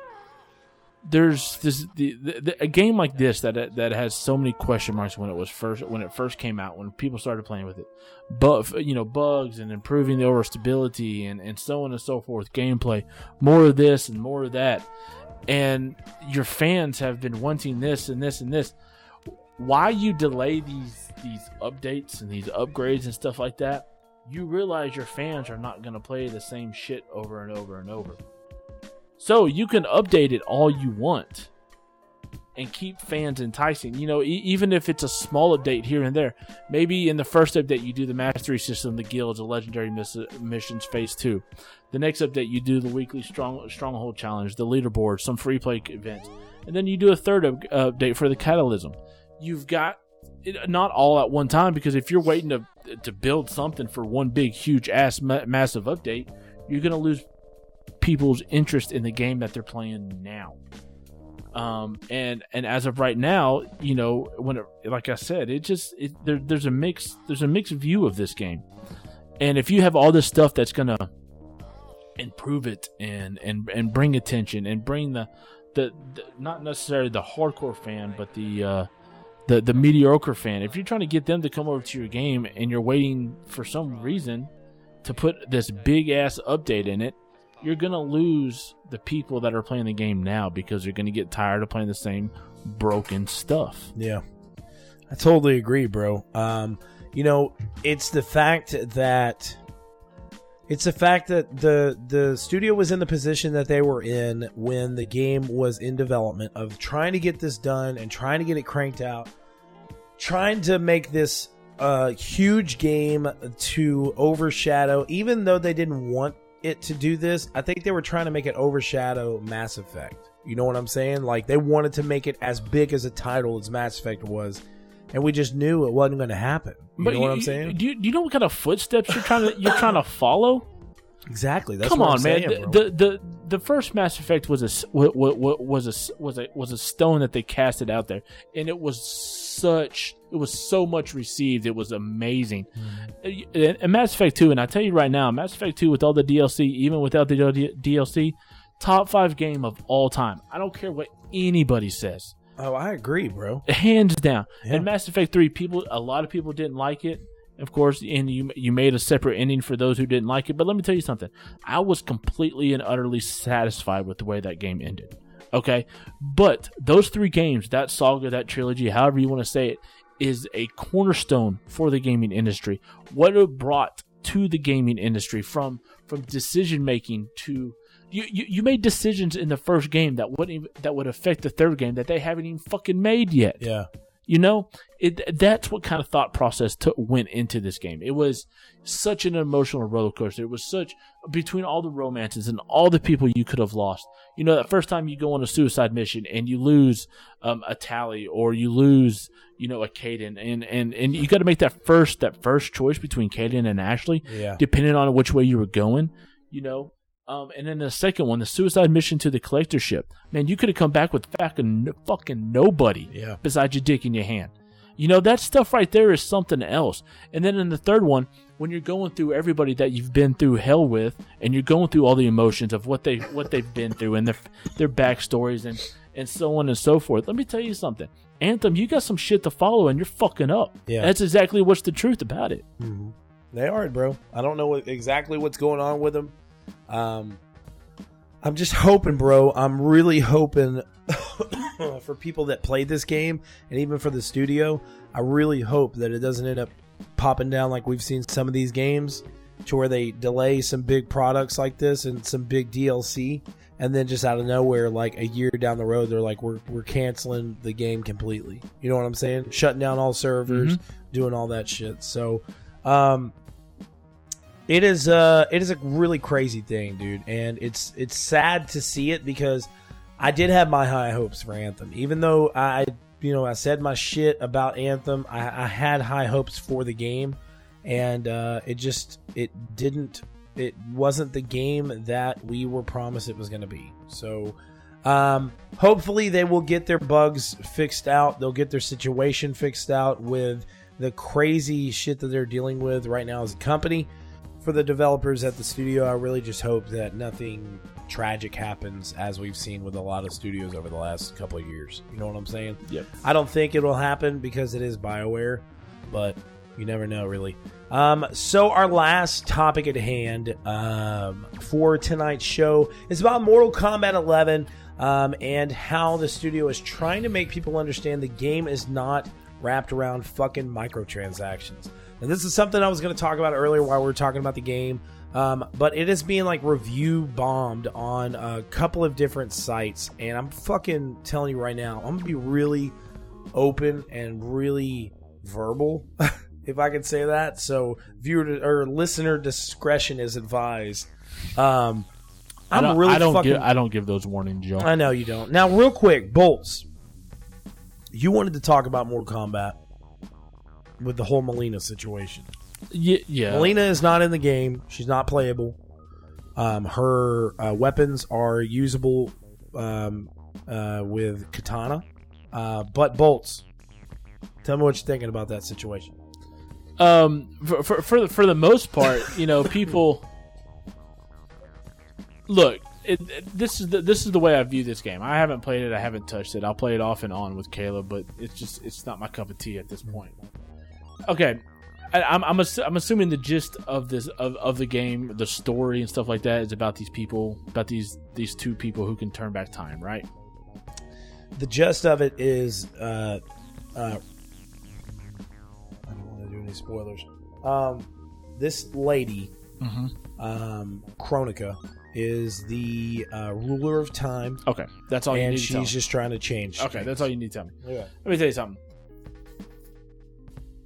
there's this the, the, a game like this that that has so many question marks when it was first when it first came out when people started playing with it, but you know bugs and improving the overstability and and so on and so forth, gameplay, more of this and more of that, and your fans have been wanting this and this and this. Why you delay these these updates and these upgrades and stuff like that? You realize your fans are not going to play the same shit over and over and over. So you can update it all you want and keep fans enticing. You know, e- even if it's a small update here and there. Maybe in the first update you do the mastery system, the guilds, the legendary miss- missions, phase two. The next update you do the weekly strong stronghold challenge, the leaderboard, some free play events, and then you do a third up- update for the catalysm. You've got it, not all at one time because if you're waiting to to build something for one big huge ass ma- massive update, you're gonna lose people's interest in the game that they're playing now. Um, and and as of right now, you know, when it, like I said, it just it, there, there's a mix there's a mixed view of this game, and if you have all this stuff that's gonna improve it and and and bring attention and bring the the, the not necessarily the hardcore fan, but the uh, the the mediocre fan. If you're trying to get them to come over to your game and you're waiting for some reason to put this big ass update in it, you're gonna lose the people that are playing the game now because you're gonna get tired of playing the same broken stuff. Yeah. I totally agree, bro. Um, you know, it's the fact that it's the fact that the the studio was in the position that they were in when the game was in development of trying to get this done and trying to get it cranked out, trying to make this a huge game to overshadow even though they didn't want it to do this, I think they were trying to make it overshadow Mass Effect. You know what I'm saying? Like they wanted to make it as big as a title as Mass Effect was, and we just knew it wasn't going to happen. You know what I'm saying? Do you, do you know what kind of footsteps you're trying to you're trying to follow? Exactly. That's Come on, I'm man. saying, the, the the the first Mass Effect was a was a was a was a stone that they casted out there, and it was such it was so much received. It was amazing. Mm-hmm. And, and Mass Effect Two, and I tell you right now, Mass Effect Two with all the DLC, even without the DLC, top five game of all time. I don't care what anybody says oh, I agree, bro. *laughs* hands down. Yeah. And Mass Effect Three, people, a lot of people didn't like it, of course, and you you made a separate ending for those who didn't like it. But let me tell you something. I was completely and utterly satisfied with the way that game ended. Okay, but those three games, that saga, that trilogy, however you want to say it, is a cornerstone for the gaming industry. What it brought to the gaming industry from from decision making to you, you, you made decisions in the first game that wouldn't that would affect the third game that they haven't even fucking made yet. Yeah. You know, it that's what kind of thought process took, went into this game. It was such an emotional roller coaster. It was such between all the romances and all the people you could have lost. You know, that first time you go on a suicide mission and you lose um, a Tali or you lose, you know, a Kaidan, and and and you got to make that first that first choice between Kaidan and Ashley, Yeah. depending on which way you were going. You know, um, and then the second one, the suicide mission to the collector ship. Man, you could have come back with fucking fucking nobody Yeah. besides your dick in your hand. You know, that stuff right there is something else. And then in the third one, when you're going through everybody that you've been through hell with, and you're going through all the emotions of what they what they've been through and their their backstories and and so on and so forth. Let me tell you something, Anthem, you got some shit to follow, and you're fucking up. Yeah. that's exactly what's the truth about it. They are, bro. I don't know what, exactly what's going on with them. Um, I'm just hoping, bro. I'm really hoping *coughs* for people that played this game and even for the studio. I really hope that it doesn't end up popping down like we've seen some of these games to where they delay some big products like this and some big DLC. And then just out of nowhere, like a year down the road, they're like, "We're we're canceling the game completely." You know what I'm saying? Shutting down all servers, doing all that shit. So, um, it is uh it is a really crazy thing, dude, and it's it's sad to see it because I did have my high hopes for Anthem, even though I you know I said my shit about Anthem. I, I had high hopes for the game, and uh, it just it didn't it wasn't the game that we were promised it was going to be. So. Um, hopefully they will get their bugs fixed out. They'll get their situation fixed out with the crazy shit that they're dealing with right now as a company for the developers at the studio, I really just hope that nothing tragic happens as we've seen with a lot of studios over the last couple of years. You know what I'm saying? Yep. I don't think it'll happen because it is BioWare, but you never know, really. Um, so, our last topic at hand um, for tonight's show is about Mortal Kombat 11 um, and how the studio is trying to make people understand the game is not wrapped around fucking microtransactions. And this is something I was going to talk about earlier while we were talking about the game. Um, but it is being like review bombed on a couple of different sites. And I'm fucking telling you right now, I'm going to be really open and really verbal, *laughs* if I can say that. So viewer or listener discretion is advised. Um, I I'm don't, really I don't fucking. give I don't give those warnings, Joe. I know you don't. Now, real quick, bolts. You wanted to talk about Mortal Kombat with the whole Mileena situation. yeah, yeah. Mileena is not in the game. She's not playable. Um, her uh, weapons are usable um, uh, with Kitana, uh, but bolts. Tell me what you're thinking about that situation. um for for for the, for the most part *laughs* you know people look it, it- this is the this is the way I view this game. I haven't played it. I haven't touched it. I'll play it off and on with Caleb, but it's just it's not my cup of tea at this point. Okay, I, I'm I'm, assu- I'm assuming the gist of this of, of the game, the story and stuff like that, is about these people, about these these two people who can turn back time, right? The gist of it is, uh, uh, I don't want to do any spoilers. Um, this lady, um, Kronika, is the uh, ruler of time, Okay, that's all you and need to tell she's me. just trying to change. Okay, that's all you need to tell me. Yeah. Let me tell you something.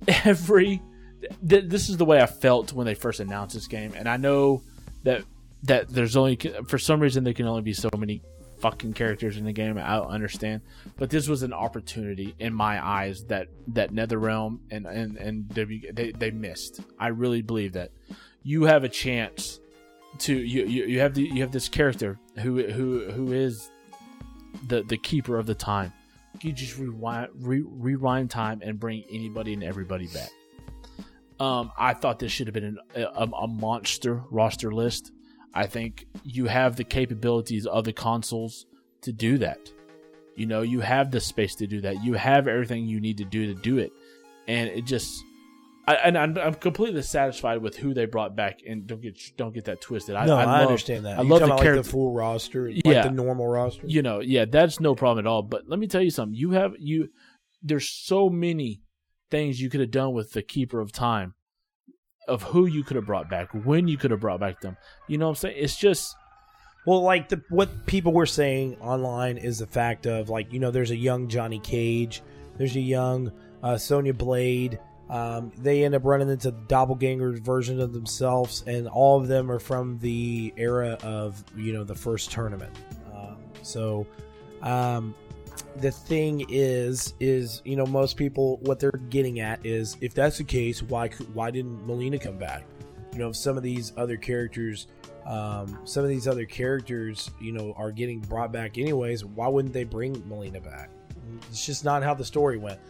Every th- this is the way I felt when they first announced this game, and I know that that there's only for some reason there can only be so many fucking characters in the game. I don't understand, but this was an opportunity in my eyes that that NetherRealm and and and w, they they missed. I really believe that you have a chance to you you, you have the you have this character who who who is the the keeper of the time you just rewind re- rewind time and bring anybody and everybody back. Um i thought this should have been an, a, a monster roster list. I think you have the capabilities of the consoles to do that. You know you have the space to do that. You have everything you need to do to do it. And it just I, and I'm, I'm completely satisfied with who they brought back, and don't get don't get that twisted. I, no, I, love, understand that. I You love the character. like the full roster, like Yeah. the normal roster. you know, yeah, that's no problem at all. But let me tell you something. You have you. There's so many things you could have done with the Keeper of Time, of who you could have brought back, when you could have brought back them. You know what I'm saying? It's just Well, like the what people were saying online is the fact of like you know there's a young Johnny Cage, there's a young uh, Sonya Blade. Um, they end up running into doppelganger versions of themselves, and all of them are from the era of you know the first tournament. Um, so, um, the thing is, is you know most people what they're getting at is if that's the case, why why didn't Mileena come back? You know, if some of these other characters um, some of these other characters, you know, are getting brought back anyways. Why wouldn't they bring Mileena back? It's just not how the story went.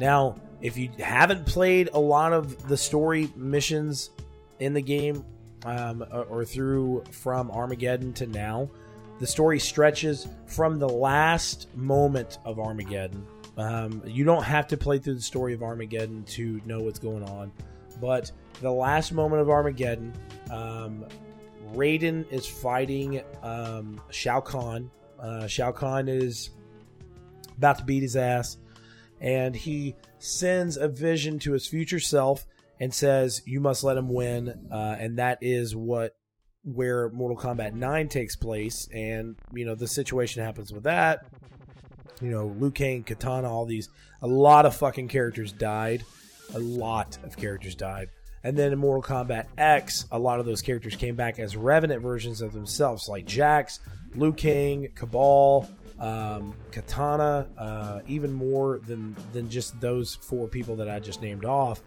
Now, if you haven't played a lot of the story missions in the game, um, or, through from Armageddon to now, the story stretches from the last moment of Armageddon. Um, you don't have to play through the story of Armageddon to know what's going on, but the last moment of Armageddon, um, Raiden is fighting um, Shao Kahn. Uh, Shao Kahn is about to beat his ass, and he sends a vision to his future self and says, "You must let him win." Uh, and that is what where Mortal Kombat 9 takes place. And you know the situation happens with that. You know, Liu Kang, Kitana, all these, a lot of fucking characters died. A lot of characters died. And then in Mortal Kombat X, a lot of those characters came back as Revenant versions of themselves, like Jax, Liu Kang, Kabal, um, Kitana, uh, even more than than just those four people that I just named off.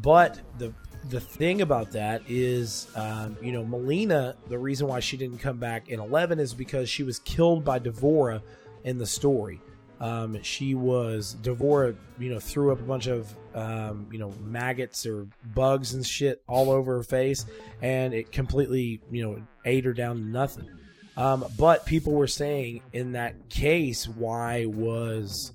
But the the thing about that is, um, you know, Mileena. The reason why she didn't come back in Eleven is because she was killed by D'Vorah in the story. Um, she was D'Vorah, you know, threw up a bunch of um, you know maggots or bugs and shit all over her face, and it completely you know ate her down to nothing. Um, but people were saying in that case, why was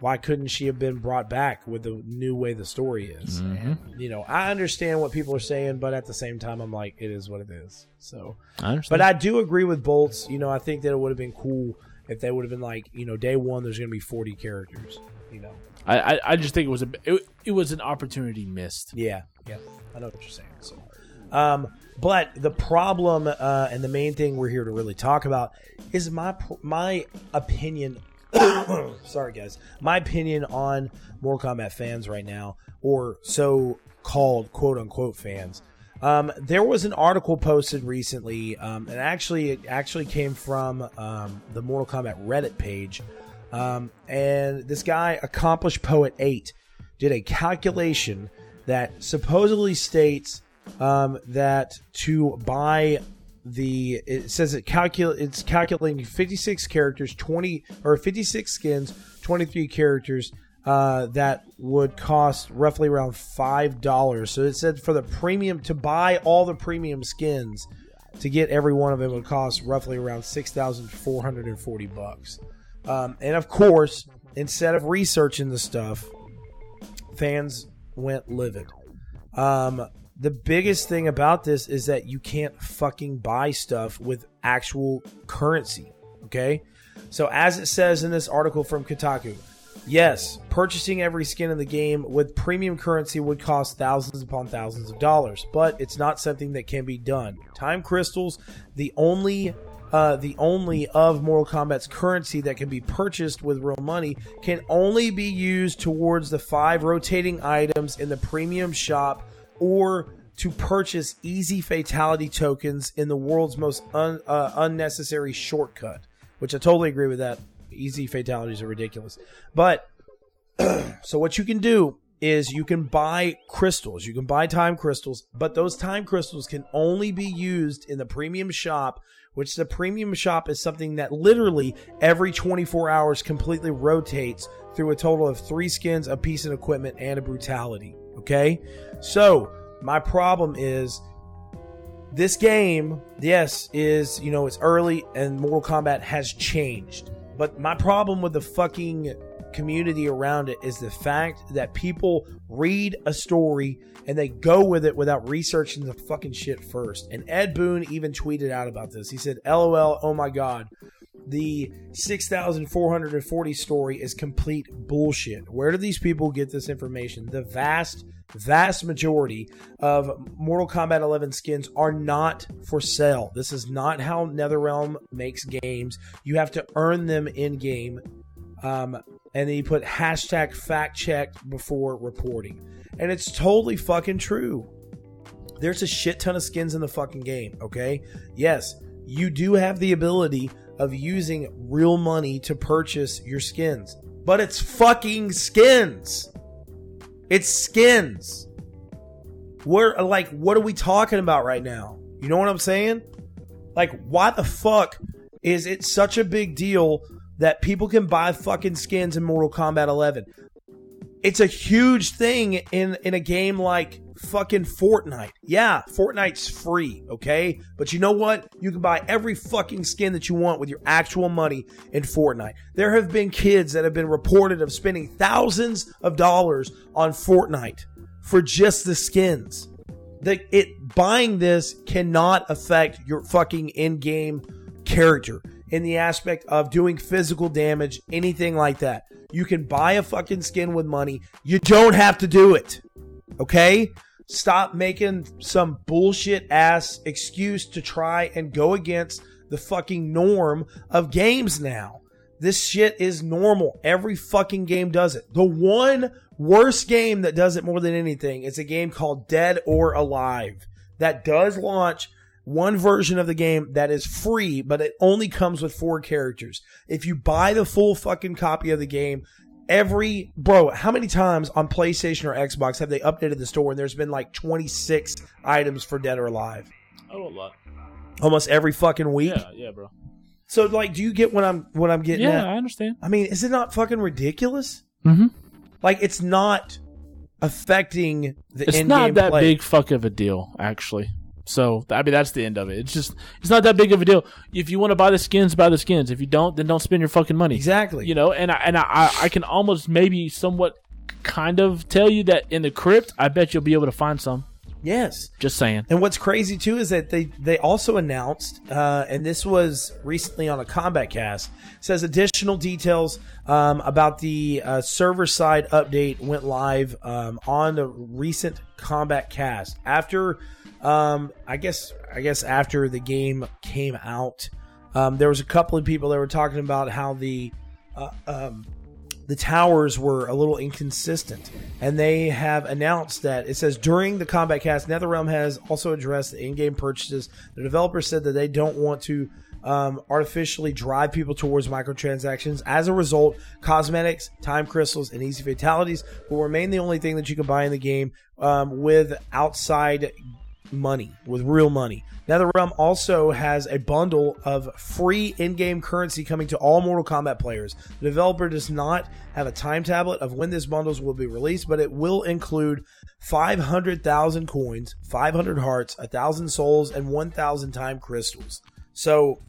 why couldn't she have been brought back with the new way the story is? And, you know, I understand what people are saying, but at the same time, I'm like, it is what it is. So, I but I do agree with Bolts. You know, I think that it would have been cool if they would have been like, you know, day one, there's going to be 40 characters. You know, I, I, I just think it was a it, it was an opportunity missed. yeah, yeah, I know what you're saying. So, um, but the problem uh, and the main thing we're here to really talk about is my my opinion. *coughs* sorry, guys, my opinion on Mortal Kombat fans right now, or so called quote unquote fans. Um, there was an article posted recently, um, and actually, it actually came from um, the Mortal Kombat Reddit page. Um, and this guy, Accomplished Poet 8, did a calculation that supposedly states um, that to buy the it says it calcul it's calculating 56 characters 20 or 56 skins 23 characters uh, that would cost roughly around five dollars. So it said for the premium to buy all the premium skins to get every one of them would cost roughly around 6440 bucks. Um, and of course instead of researching the stuff fans went livid. Um, the biggest thing about this is that you can't fucking buy stuff with actual currency. Okay? So, as it says in this article from Kotaku, yes, purchasing every skin in the game with premium currency would cost thousands upon thousands of dollars, but it's not something that can be done. Time crystals, the only uh, the only of Mortal Kombat's currency that can be purchased with real money can only be used towards the five rotating items in the premium shop or to purchase easy fatality tokens in the world's most un, uh, unnecessary shortcut, which I totally agree with that. Easy fatalities are ridiculous. But *clears throat* so what you can do is you can buy crystals. You can buy time crystals, but those time crystals can only be used in the premium shop, which the premium shop is something that literally every 24 hours completely rotates through a total of three skins, a piece of equipment, and a brutality. Okay? So, my problem is this game, yes, is, you know, it's early and Mortal Kombat has changed. But my problem with the fucking community around it is the fact that people read a story and they go with it without researching the fucking shit first. And Ed Boon even tweeted out about this. He said, LOL, oh my God. The 6,440 story is complete bullshit. Where do these people get this information? The vast, vast majority of Mortal Kombat 11 skins are not for sale. This is not how NetherRealm makes games. You have to earn them in game. Um, and then you put hashtag fact check before reporting. And it's totally fucking true. There's a shit ton of skins in the fucking game, okay? Yes, you do have the ability of using real money to purchase your skins, but it's fucking skins. It's skins. We're like, what are we talking about right now? You know what I'm saying? Like, why the fuck is it such a big deal that people can buy fucking skins in Mortal Kombat 11? It's a huge thing in in a game like fucking Fortnite. Yeah, Fortnite's free, okay? But you know what? You can buy every fucking skin that you want with your actual money in Fortnite. There have been kids that have been reported of spending thousands of dollars on Fortnite for just the skins. The, it buying this cannot affect your fucking in-game character in the aspect of doing physical damage, anything like that. You can buy a fucking skin with money. You don't have to do it. Okay? Stop making some bullshit ass excuse to try and go against the fucking norm of games now. This shit is normal. Every fucking game does it. The one worst game that does it more than anything is a game called Dead or Alive that does launch one version of the game that is free, but it only comes with four characters. If you buy the full fucking copy of the game, every bro, how many times on PlayStation or Xbox have they updated the store and there's been like 26 items for Dead or Alive? Oh, a lot. Almost every fucking week. Yeah, yeah, bro. So like, do you get what I'm what I'm getting Yeah, at? I understand. I mean, is it not fucking ridiculous? Mm-hmm. Like, it's not affecting the It's in-game not that play. big fuck of a deal, actually. So I mean, that's the end of it. It's just it's not that big of a deal. If you want to buy the skins, buy the skins. If you don't, then don't spend your fucking money. Exactly. You know, and I, and I I can almost maybe somewhat kind of tell you that in the crypt, I bet you'll be able to find some. Yes. Just saying. And what's crazy too is that they they also announced, uh, and this was recently on a Kombat Cast, says additional details um, about the uh, server side update went live um, on the recent Kombat Cast after, um, I guess I guess after the game came out. Um, there was a couple of people that were talking about how the uh, um, the towers were a little inconsistent, and they have announced that it says during the Kombat Cast, NetherRealm has also addressed the in-game purchases. The developer said that they don't want to um, artificially drive people towards microtransactions. As a result, cosmetics, time crystals, and easy fatalities will remain the only thing that you can buy in the game um, with outside money, with real money. NetherRealm also has a bundle of free in-game currency coming to all Mortal Kombat players. The developer does not have a time tablet of when this bundles will be released, but it will include 500,000 coins, 500 hearts, 1,000 souls, and 1,000 time crystals. So,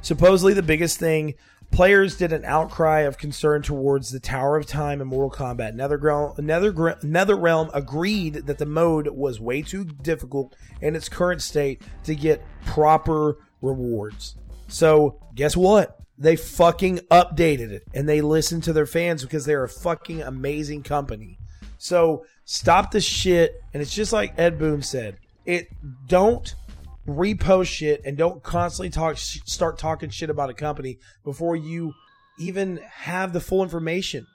supposedly the biggest thing players did an outcry of concern towards the Tower of Time in Mortal Kombat. NetherRealm, Nether, NetherRealm agreed that the mode was way too difficult in its current state to get proper rewards. So, guess what? They fucking updated it and they listened to their fans because they're a fucking amazing company. So, stop the shit. And it's just like Ed Boon said it don't repost shit and don't constantly talk start talking shit about a company before you even have the full information.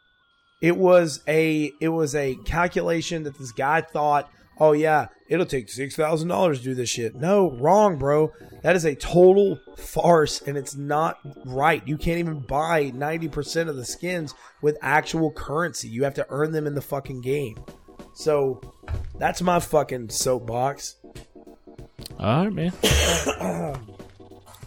It was a it was a calculation that this guy thought, "Oh yeah, it'll take $6,000 to do this shit." No, wrong, bro. That is a total farce and it's not right. You can't even buy 90% of the skins with actual currency. You have to earn them in the fucking game. So, that's my fucking soapbox. All right, man.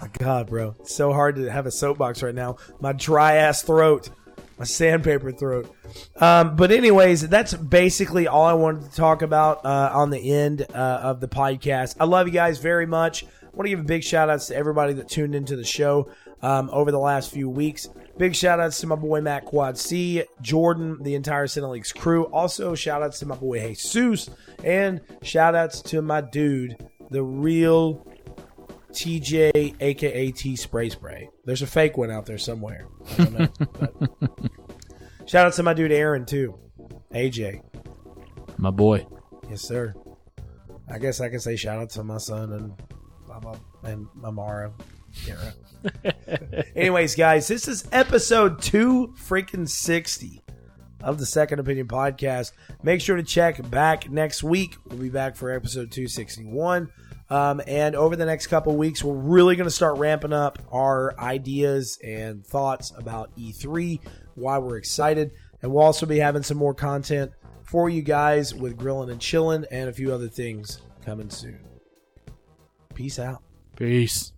My *coughs* God, bro. It's so hard to have a soapbox right now. My dry ass throat. My sandpaper throat. Um, but, anyways, that's basically all I wanted to talk about uh, on the end uh, of the podcast. I love you guys very much. I want to give a big shout outs to everybody that tuned into the show um, over the last few weeks. Big shout outs to my boy Matt Quad C, Jordan, the entire Cinelinx crew. Also, shout outs to my boy Jesus, and shout outs to my dude, the real TJ, aka T Spray Spray. There's a fake one out there somewhere. Know. *laughs* shout out to my dude Aaron, too. AJ. My boy. Yes, sir. I guess I can say shout out to my son and blah, blah, and Amara. *laughs* Anyways, guys, this is episode two freaking sixty of the Second Opinion podcast. Make sure to check back next week. We'll be back for episode two sixty one. Um, and over the next couple weeks, we're really going to start ramping up our ideas and thoughts about E3, why we're excited, and we'll also be having some more content for you guys with grilling and chilling and a few other things coming soon. Peace out. Peace.